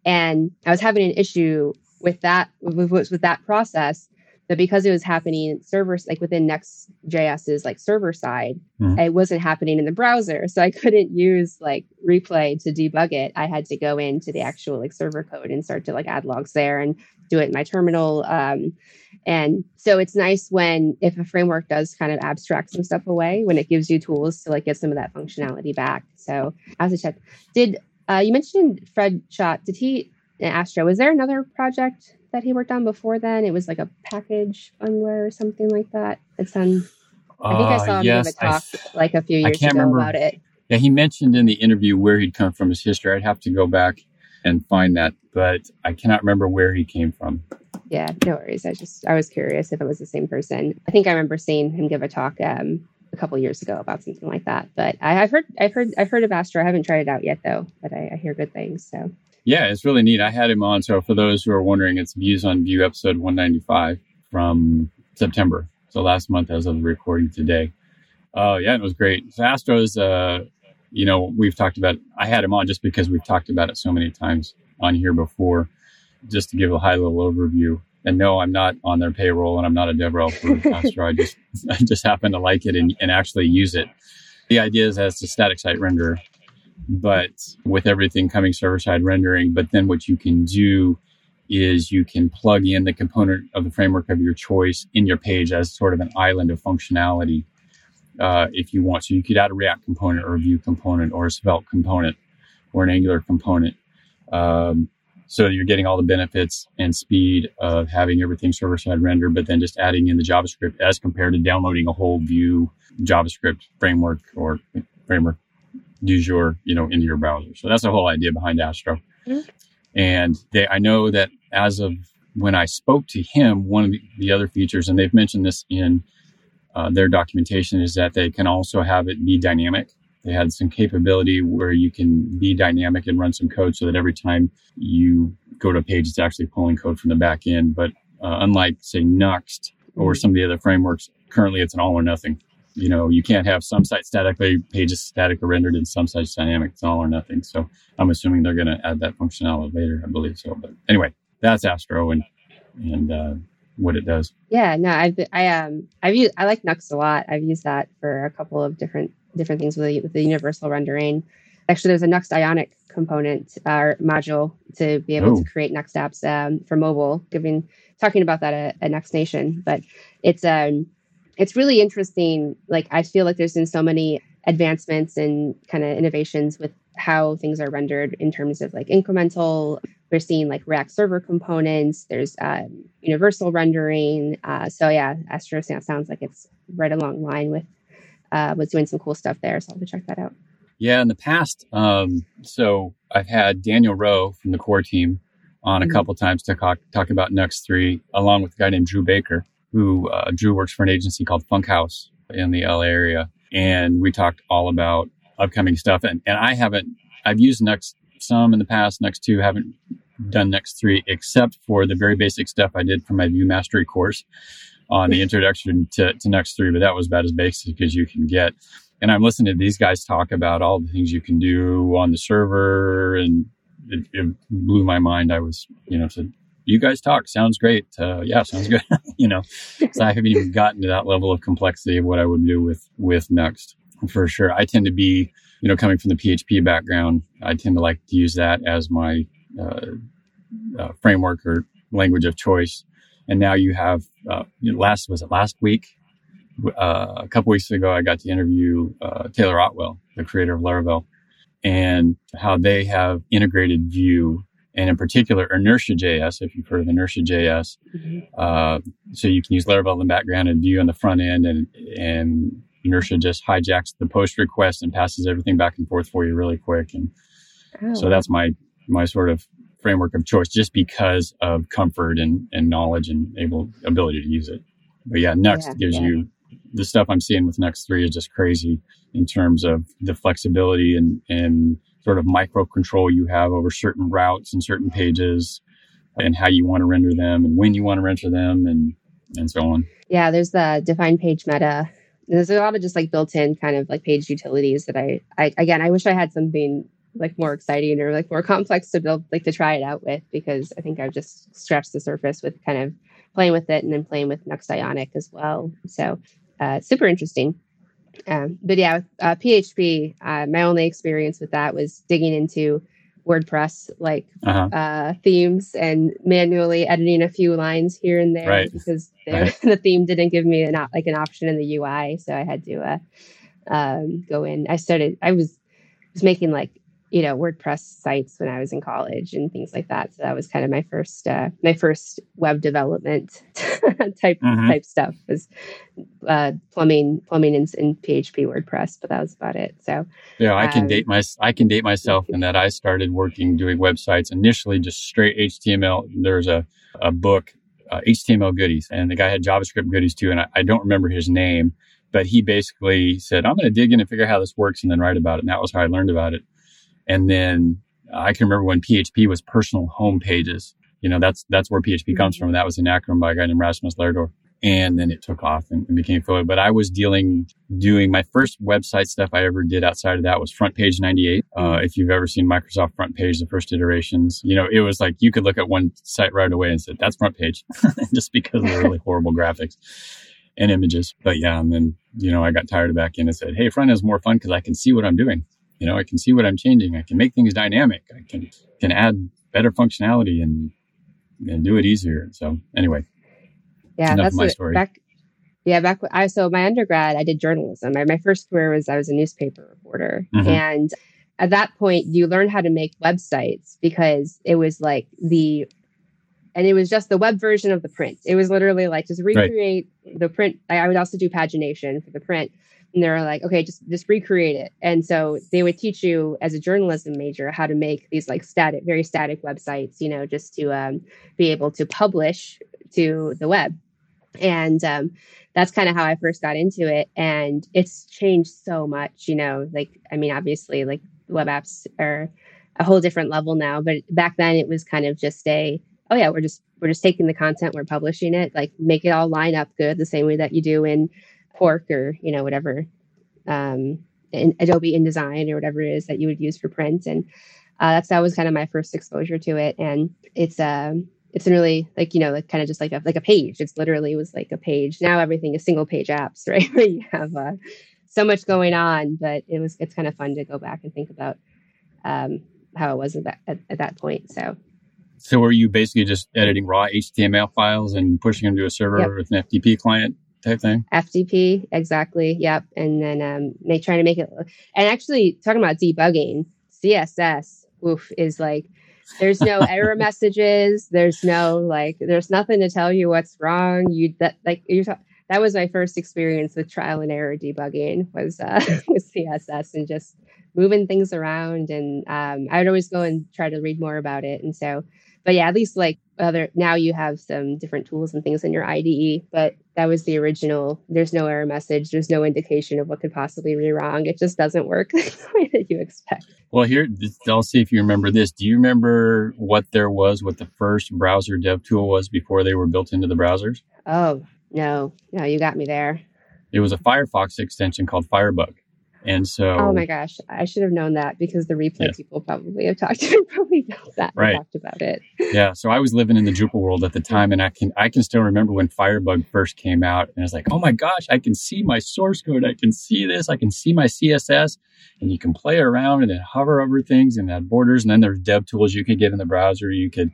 And I was having an issue with that, with, with that process. But because it was happening servers like within Next.js's like server side, mm-hmm. it wasn't happening in the browser. So I couldn't use like replay to debug it. I had to go into the actual like server code and start to like add logs there and do it in my terminal. Um, and so it's nice when if a framework does kind of abstract some stuff away, when it gives you tools to like get some of that functionality back. So as a check, did uh, you mentioned Fred Schott? Did he Astro? Was there another project that he worked on before then? It was like a package unware or something like that. It's on. I think I uh, saw him yes, give a talk I, like a few years ago remember. about it.
Yeah, he mentioned in the interview where he'd come from, his history. I'd have to go back and find that, but I cannot remember where he came from.
Yeah, no worries. I just I was curious if it was the same person. I think I remember seeing him give a talk um, a couple years ago about something like that. But I, have heard I've heard I've heard of Astro. I haven't tried it out yet though, but I, I hear good things. So
yeah, it's really neat. I had him on. So for those who are wondering, it's Views on Vue episode 195 from September. So last month as of recording today. Oh yeah, it was great. So Astro's uh you know, we've talked about I had him on just because we've talked about it so many times on here before just to give a high level overview. And no, I'm not on their payroll and I'm not a DevRel for I just, I just happen to like it and, and actually use it. The idea is as a static site renderer, but with everything coming server side rendering. But then what you can do is you can plug in the component of the framework of your choice in your page as sort of an island of functionality. Uh, if you want. So you could add a React component or a Vue component or a Svelte component or an Angular component. Um, so you're getting all the benefits and speed of having everything server side render, but then just adding in the JavaScript as compared to downloading a whole Vue JavaScript framework or framework du jour, you know, into your browser. So that's the whole idea behind Astro. Mm-hmm. And they, I know that as of when I spoke to him, one of the, the other features, and they've mentioned this in uh, their documentation, is that they can also have it be dynamic. They had some capability where you can be dynamic and run some code so that every time you go to a page, it's actually pulling code from the back end. But uh, unlike, say, Nuxt or some of the other frameworks, currently it's an all or nothing. You know, you can't have some sites statically, pages static or rendered, and some sites dynamic. It's all or nothing. So I'm assuming they're going to add that functionality later. I believe so. But anyway, that's Astro and and uh, what it does.
Yeah, no, I've I um I've used I like Nuxt a lot. I've used that for a couple of different different things with the, with the universal rendering. Actually, there's a Nuxt Ionic component or uh, module to be able to create Nuxt apps um, for mobile. Giving talking about that at, at Nuxt Nation, but it's um it's really interesting. Like I feel like there's been so many advancements and kind of innovations with how things are rendered in terms of like incremental. We're seeing like React server components. There's um, universal rendering. Uh, so yeah, Astro sounds like it's right along line with uh, was doing some cool stuff there. So I'll have to check that out.
Yeah, in the past, um, so I've had Daniel Roe from the core team on a mm-hmm. couple times to talk, talk about Nuxt 3, along with a guy named Drew Baker, who uh, Drew works for an agency called Funkhaus in the LA area. And we talked all about upcoming stuff. And, and I haven't, I've used Nuxt some in the past, Nuxt 2, haven't done Nuxt 3, except for the very basic stuff I did for my Vue Mastery course on the introduction to, to Nuxt 3, but that was about as basic as you can get. And I'm listening to these guys talk about all the things you can do on the server, and it, it blew my mind. I was, you know, said, you guys talk sounds great. Uh, yeah, sounds good. you know, so I haven't even gotten to that level of complexity of what I would do with with Nuxt for sure. I tend to be, you know, coming from the PHP background, I tend to like to use that as my uh, uh, framework or language of choice. And now you have uh, last was it last week? Uh, a couple weeks ago, I got to interview uh, Taylor Otwell, the creator of Laravel, and how they have integrated Vue and in particular inertia js if you've heard of Inertia.js. Mm-hmm. Uh, so you can use Laravel in the background and Vue on the front end, and and Inertia just hijacks the post request and passes everything back and forth for you really quick. And oh. so that's my my sort of framework of choice, just because of comfort and and knowledge and able ability to use it. But yeah, Nuxt yeah, gives yeah. you the stuff I'm seeing with Nuxt three is just crazy in terms of the flexibility and and sort of micro control you have over certain routes and certain pages and how you want to render them and when you want to render them and and so on.
Yeah, there's the define page meta. There's a lot of just like built-in kind of like page utilities that I, I again I wish I had something like more exciting or like more complex to build like to try it out with because I think I've just scratched the surface with kind of playing with it and then playing with Nuxt Ionic as well. So uh, super interesting. Um, but yeah, uh, PHP, uh, my only experience with that was digging into WordPress like uh-huh. uh, themes and manually editing a few lines here and there
right.
because
right.
the theme didn't give me an like an option in the UI, so I had to uh, um, go in. I started. I was was making like you know WordPress sites when I was in college and things like that. So that was kind of my first uh, my first web development type mm-hmm. type stuff was uh, plumbing plumbing in, in, PHP WordPress, but that was about it. So
yeah, I can um, date my I can date myself in that I started working doing websites initially just straight HTML. There's a a book uh, HTML goodies, and the guy had JavaScript goodies too, and I, I don't remember his name. But he basically said, I'm going to dig in and figure out how this works and then write about it. And that was how I learned about it. And then I can remember when PHP was personal home pages. You know, that's that's where PHP comes from. That was an acronym by a guy named Rasmus Lerdorf. And then it took off and, and became Philly. But I was dealing, doing my first website stuff I ever did outside of that was Front Page 98. Uh, if you've ever seen Microsoft Front Page, the first iterations, you know, it was like you could look at one site right away and say, that's Front Page, just because of the really horrible graphics and images. But yeah, and then, you know, I got tired of back in and said, hey, front is more fun because I can see what I'm doing. You know, I can see what I'm changing. I can make things dynamic. I can can add better functionality and and do it easier. So anyway,
yeah, that's my story. Back, yeah, back I so my undergrad I did journalism. My, my first career was I was a newspaper reporter, mm-hmm. and at that point you learn how to make websites because it was like the and it was just the web version of the print. It was literally like just recreate right. the print. I would also do pagination for the print, and they were like okay just just recreate it. And so they would teach you as a journalism major how to make these like static very static websites you know just to um, be able to publish to the web. And um, that's kind of how i first got into it. And it's changed so much you know like i mean obviously like web apps are a whole different level now but back then it was kind of just a oh yeah we're just we're just taking the content we're publishing it like make it all line up good the same way that you do in Quark or you know whatever um, in Adobe InDesign or whatever it is that you would use for print. And uh, that's that was kind of my first exposure to it. And it's um it's really like you know like kind of just like a like a page. It's literally was like a page. Now everything is single page apps, right? you have uh, so much going on, but it was it's kind of fun to go back and think about um, how it was at that, at, at that point. So
so were you basically just editing raw HTML files and pushing them to a server yep. with an FTP client? Type thing.
FTP, exactly. Yep. And then um, make trying to make it. Look, And actually, talking about debugging, CSS, oof, is like there's no error messages. There's no like, there's nothing to tell you what's wrong. You that like you that was my first experience with trial and error debugging was uh, with CSS and just moving things around. And um, I would always go and try to read more about it. And so, but yeah, at least like other now you have some different tools and things in your IDE, but that was the original. There's no error message. There's no indication of what could possibly be wrong. It just doesn't work the way that you expect.
Well, here I'll see if you remember this. Do you remember what there was? What the first browser dev tool was before they were built into the browsers?
Oh no, no, you got me there.
It was a Firefox extension called Firebug. And so,
oh my gosh, I should have known that because the replay yes. people probably have talked to probably about that. Right. Talked about it.
yeah. So I was living in the Drupal world at the time, and I can I can still remember when Firebug first came out, and I was like, oh my gosh, I can see my source code, I can see this, I can see my CSS, and you can play around and then hover over things and add borders, and then there's dev tools you could get in the browser. You could,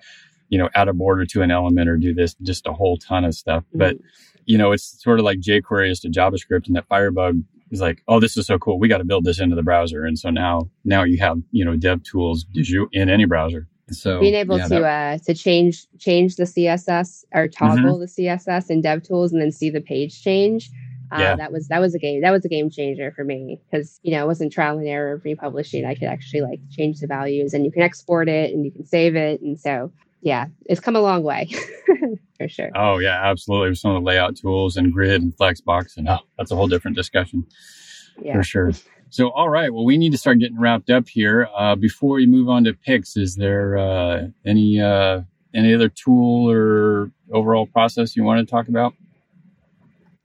you know, add a border to an element or do this, just a whole ton of stuff, mm-hmm. but you know, it's sort of like jQuery is to JavaScript and that Firebug is like, oh, this is so cool. We got to build this into the browser. And so now, now you have, you know, dev tools in any browser. So
being able yeah, to that, uh, to change change the CSS or toggle mm-hmm. the CSS in DevTools and then see the page change. Uh, yeah. that was that was a game that was a game changer for me because you know it wasn't trial and error of republishing. I could actually like change the values and you can export it and you can save it. And so yeah, it's come a long way for sure.
Oh yeah, absolutely. Some of the layout tools and grid and flexbox and oh, that's a whole different discussion yeah. for sure. So, all right. Well, we need to start getting wrapped up here. Uh, before we move on to picks, is there uh, any uh, any other tool or overall process you want to talk about?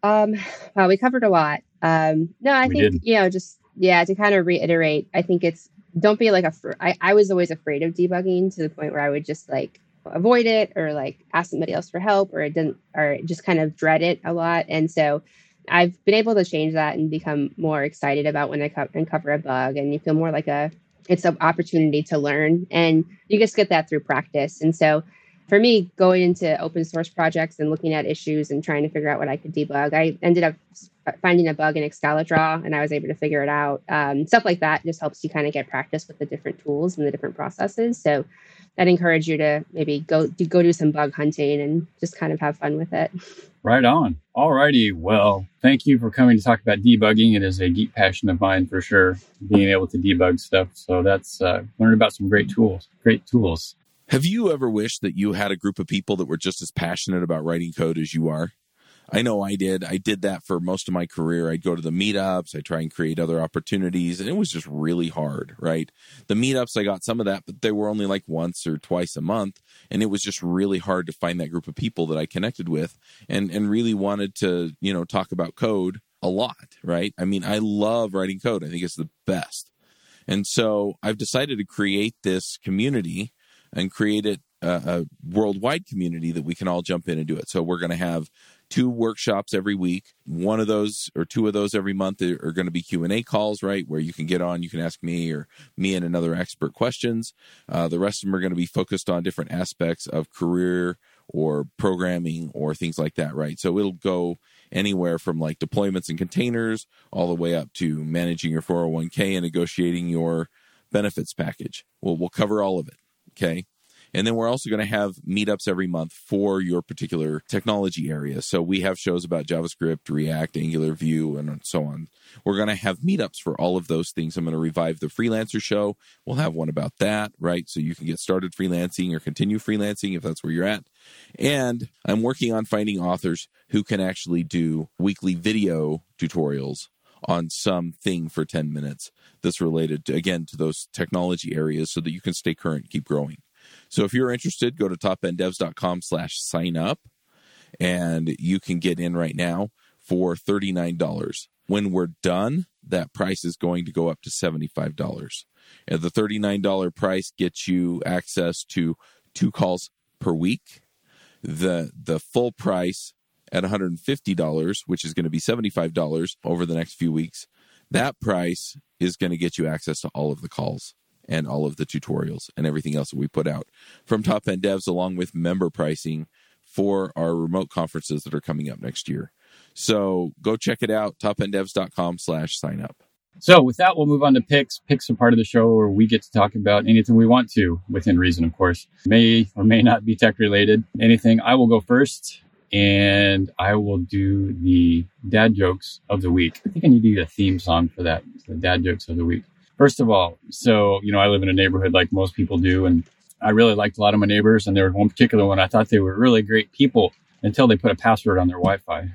Um, well, we covered a lot. Um, no, I we think did. you know, just yeah, to kind of reiterate, I think it's don't be like a. I, I was always afraid of debugging to the point where I would just like avoid it or like ask somebody else for help or it didn't or just kind of dread it a lot. And so I've been able to change that and become more excited about when I co- uncover a bug and you feel more like a it's an opportunity to learn and you just get that through practice. And so for me, going into open source projects and looking at issues and trying to figure out what I could debug, I ended up finding a bug in Excalidraw and I was able to figure it out. Um, stuff like that just helps you kind of get practice with the different tools and the different processes. So I'd encourage you to maybe go do, go do some bug hunting and just kind of have fun with it.
Right on. All righty. Well, thank you for coming to talk about debugging. It is a deep passion of mine for sure, being able to debug stuff. So that's uh, learn about some great tools. Great tools.
Have you ever wished that you had a group of people that were just as passionate about writing code as you are? I know I did. I did that for most of my career. I'd go to the meetups, I try and create other opportunities, and it was just really hard, right? The meetups, I got some of that, but they were only like once or twice a month, and it was just really hard to find that group of people that I connected with and and really wanted to, you know, talk about code a lot, right? I mean, I love writing code. I think it's the best. And so I've decided to create this community and create it a, a worldwide community that we can all jump in and do it. So we're going to have two workshops every week. One of those or two of those every month are, going to be Q and A calls, right, where you can get on, you can ask me or me and another expert questions. Uh, the rest of them are going to be focused on different aspects of career or programming or things like that, right? So it'll go anywhere from like deployments and containers all the way up to managing your 401k and negotiating your benefits package. Well, we'll cover all of it. Okay. And then we're also going to have meetups every month for your particular technology area. So we have shows about JavaScript, React, Angular, Vue, and so on. We're going to have meetups for all of those things. I'm going to revive the freelancer show. We'll have one about that, right? So you can get started freelancing or continue freelancing if that's where you're at. And I'm working on finding authors who can actually do weekly video tutorials on something for 10 minutes that's related to, again to those technology areas so that you can stay current keep growing so if you're interested, go to topenddevs.com slash sign up and you can get in right now for $39. When we're done, that price is going to go up to $75. And the $39 price gets you access to two calls per week. The the full price at $150, which is going to be $75 over the next few weeks, that price is going to get you access to all of the calls and all of the tutorials and everything else that we put out from Top End Devs, along with member pricing for our remote conferences that are coming up next year. So go check it out, topenddevs.com slash sign up.
So with that, we'll move on to picks. Picks are part of the show where we get to talk about anything we want to, within reason, of course. May or may not be tech related. Anything. I will go first and I will do the dad jokes of the week. I think I need to get a theme song for that. The dad jokes of the week. First of all, so, you know, I live in a neighborhood like most people do, and I really liked a lot of my neighbors. And there was one particular one I thought they were really great people until they put a password on their Wi Fi.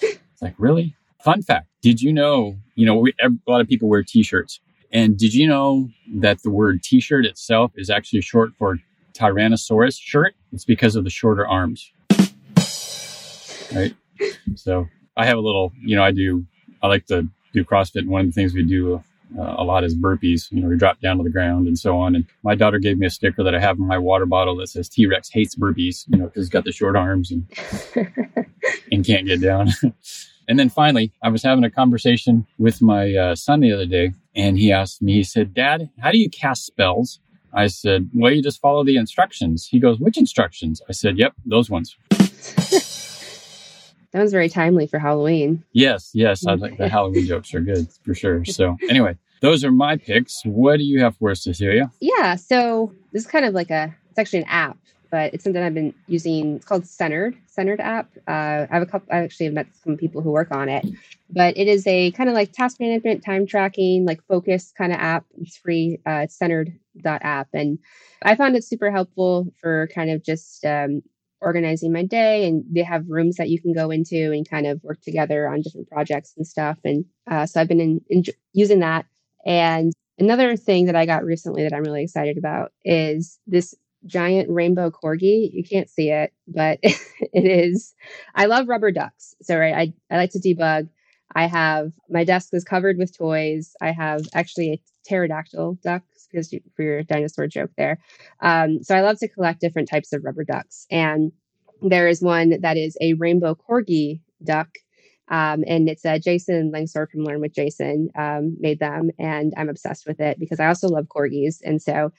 It's like, really? Fun fact Did you know, you know, we, a lot of people wear t shirts. And did you know that the word t shirt itself is actually short for Tyrannosaurus shirt? It's because of the shorter arms. Right? So I have a little, you know, I do, I like to do CrossFit. And one of the things we do uh, a lot is burpees. You know, we drop down to the ground and so on. And my daughter gave me a sticker that I have in my water bottle that says T Rex hates burpees, you know, because he's got the short arms and, and can't get down. and then finally, I was having a conversation with my uh, son the other day, and he asked me, he said, Dad, how do you cast spells? I said, Well, you just follow the instructions. He goes, Which instructions? I said, Yep, those ones.
That was very timely for Halloween.
Yes, yes. I think the Halloween jokes are good for sure. So, anyway, those are my picks. What do you have for us, Cecelia?
Yeah. So, this is kind of like a, it's actually an app, but it's something I've been using. It's called Centered, Centered app. Uh, I have a couple, I actually have met some people who work on it, but it is a kind of like task management, time tracking, like focus kind of app. It's free. Uh, it's centered.app. And I found it super helpful for kind of just um, organizing my day and they have rooms that you can go into and kind of work together on different projects and stuff and uh, so i've been in, in, using that. And another thing that i got recently that i'm really excited about is this giant rainbow corgi. You can't see it but it is i love rubber ducks so I, I like to debug. I have my desk is covered with toys. I have actually a pterodactyl duck because for your dinosaur joke there. Um, so I love to collect different types of rubber ducks, and there is one that is a rainbow corgi duck. Um, and it's a Jason Lengstorf from Learn with Jason um, made them, and I'm obsessed with it because I also love corgis, and so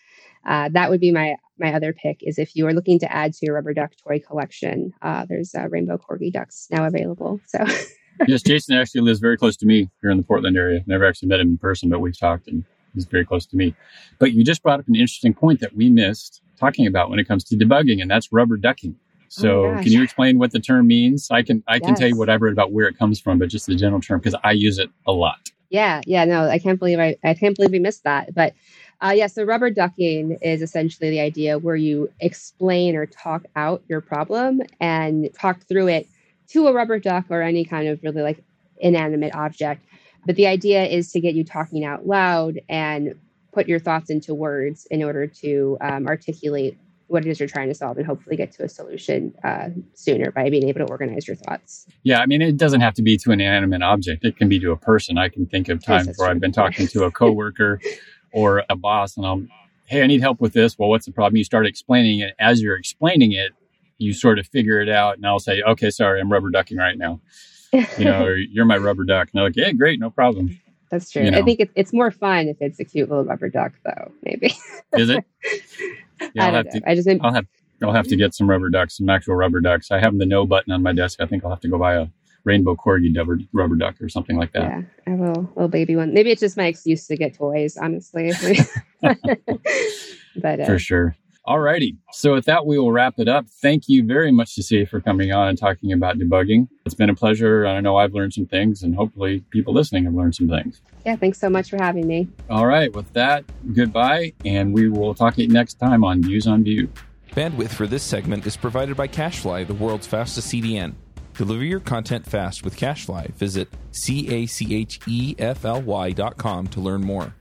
uh, that would be my my other pick. Is if you are looking to add to your rubber duck toy collection, uh, there's uh, rainbow corgi ducks now available. So.
yes, Jason actually lives very close to me here in the Portland area. Never actually met him in person, but we've talked, and He's very close to me. But you just brought up an interesting point that we missed talking about when it comes to debugging, and that's rubber ducking. So oh can you explain what the term means? I can I can yes. tell you whatever about where it comes from, but just the general term because I use it a lot.
Yeah, yeah, no, I can't believe I, I can't believe we missed that. But uh, yeah, so rubber ducking is essentially the idea where you explain or talk out your problem and talk through it to a rubber duck or any kind of really like inanimate object but the idea is to get you talking out loud and put your thoughts into words in order to um, articulate what it is you're trying to solve and hopefully get to a solution uh, sooner by being able to organize your thoughts.
Yeah, I mean, it doesn't have to be to an inanimate object. It can be to a person. I can think of times yes, where true. I've been talking to a coworker or a boss and I'm, hey, I need help with this. Well, what's the problem? You start explaining it. As you're explaining it, you sort of figure it out. And I'll say, okay, sorry, I'm rubber ducking right now you know, you're my rubber duck. And they're like, yeah, great, no problem.
That's true. You know? I think it, it's more fun if it's a cute little rubber duck, though. Maybe.
Is it?
Yeah, I'll have know. to. I just.
I'll have. I'll have to get some rubber ducks, some actual rubber ducks. I have the no button on my desk. I think I'll have to go buy a rainbow corgi rubber, rubber duck or something like that.
Yeah, I will. A little baby one. Maybe it's just my excuse to get toys, honestly.
but uh, for sure. Alrighty. So with that, we will wrap it up. Thank you very much, Cecelia, for coming on and talking about debugging. It's been a pleasure. I know I've learned some things and hopefully people listening have learned some things.
Yeah, thanks so much for having me.
All right. With that, goodbye. And we will talk to you next time on Views on Vue.
Bandwidth for this segment is provided by CacheFly, the world's fastest CDN. Deliver your content fast with CacheFly. Visit C A C H E F L Y dot com to learn more.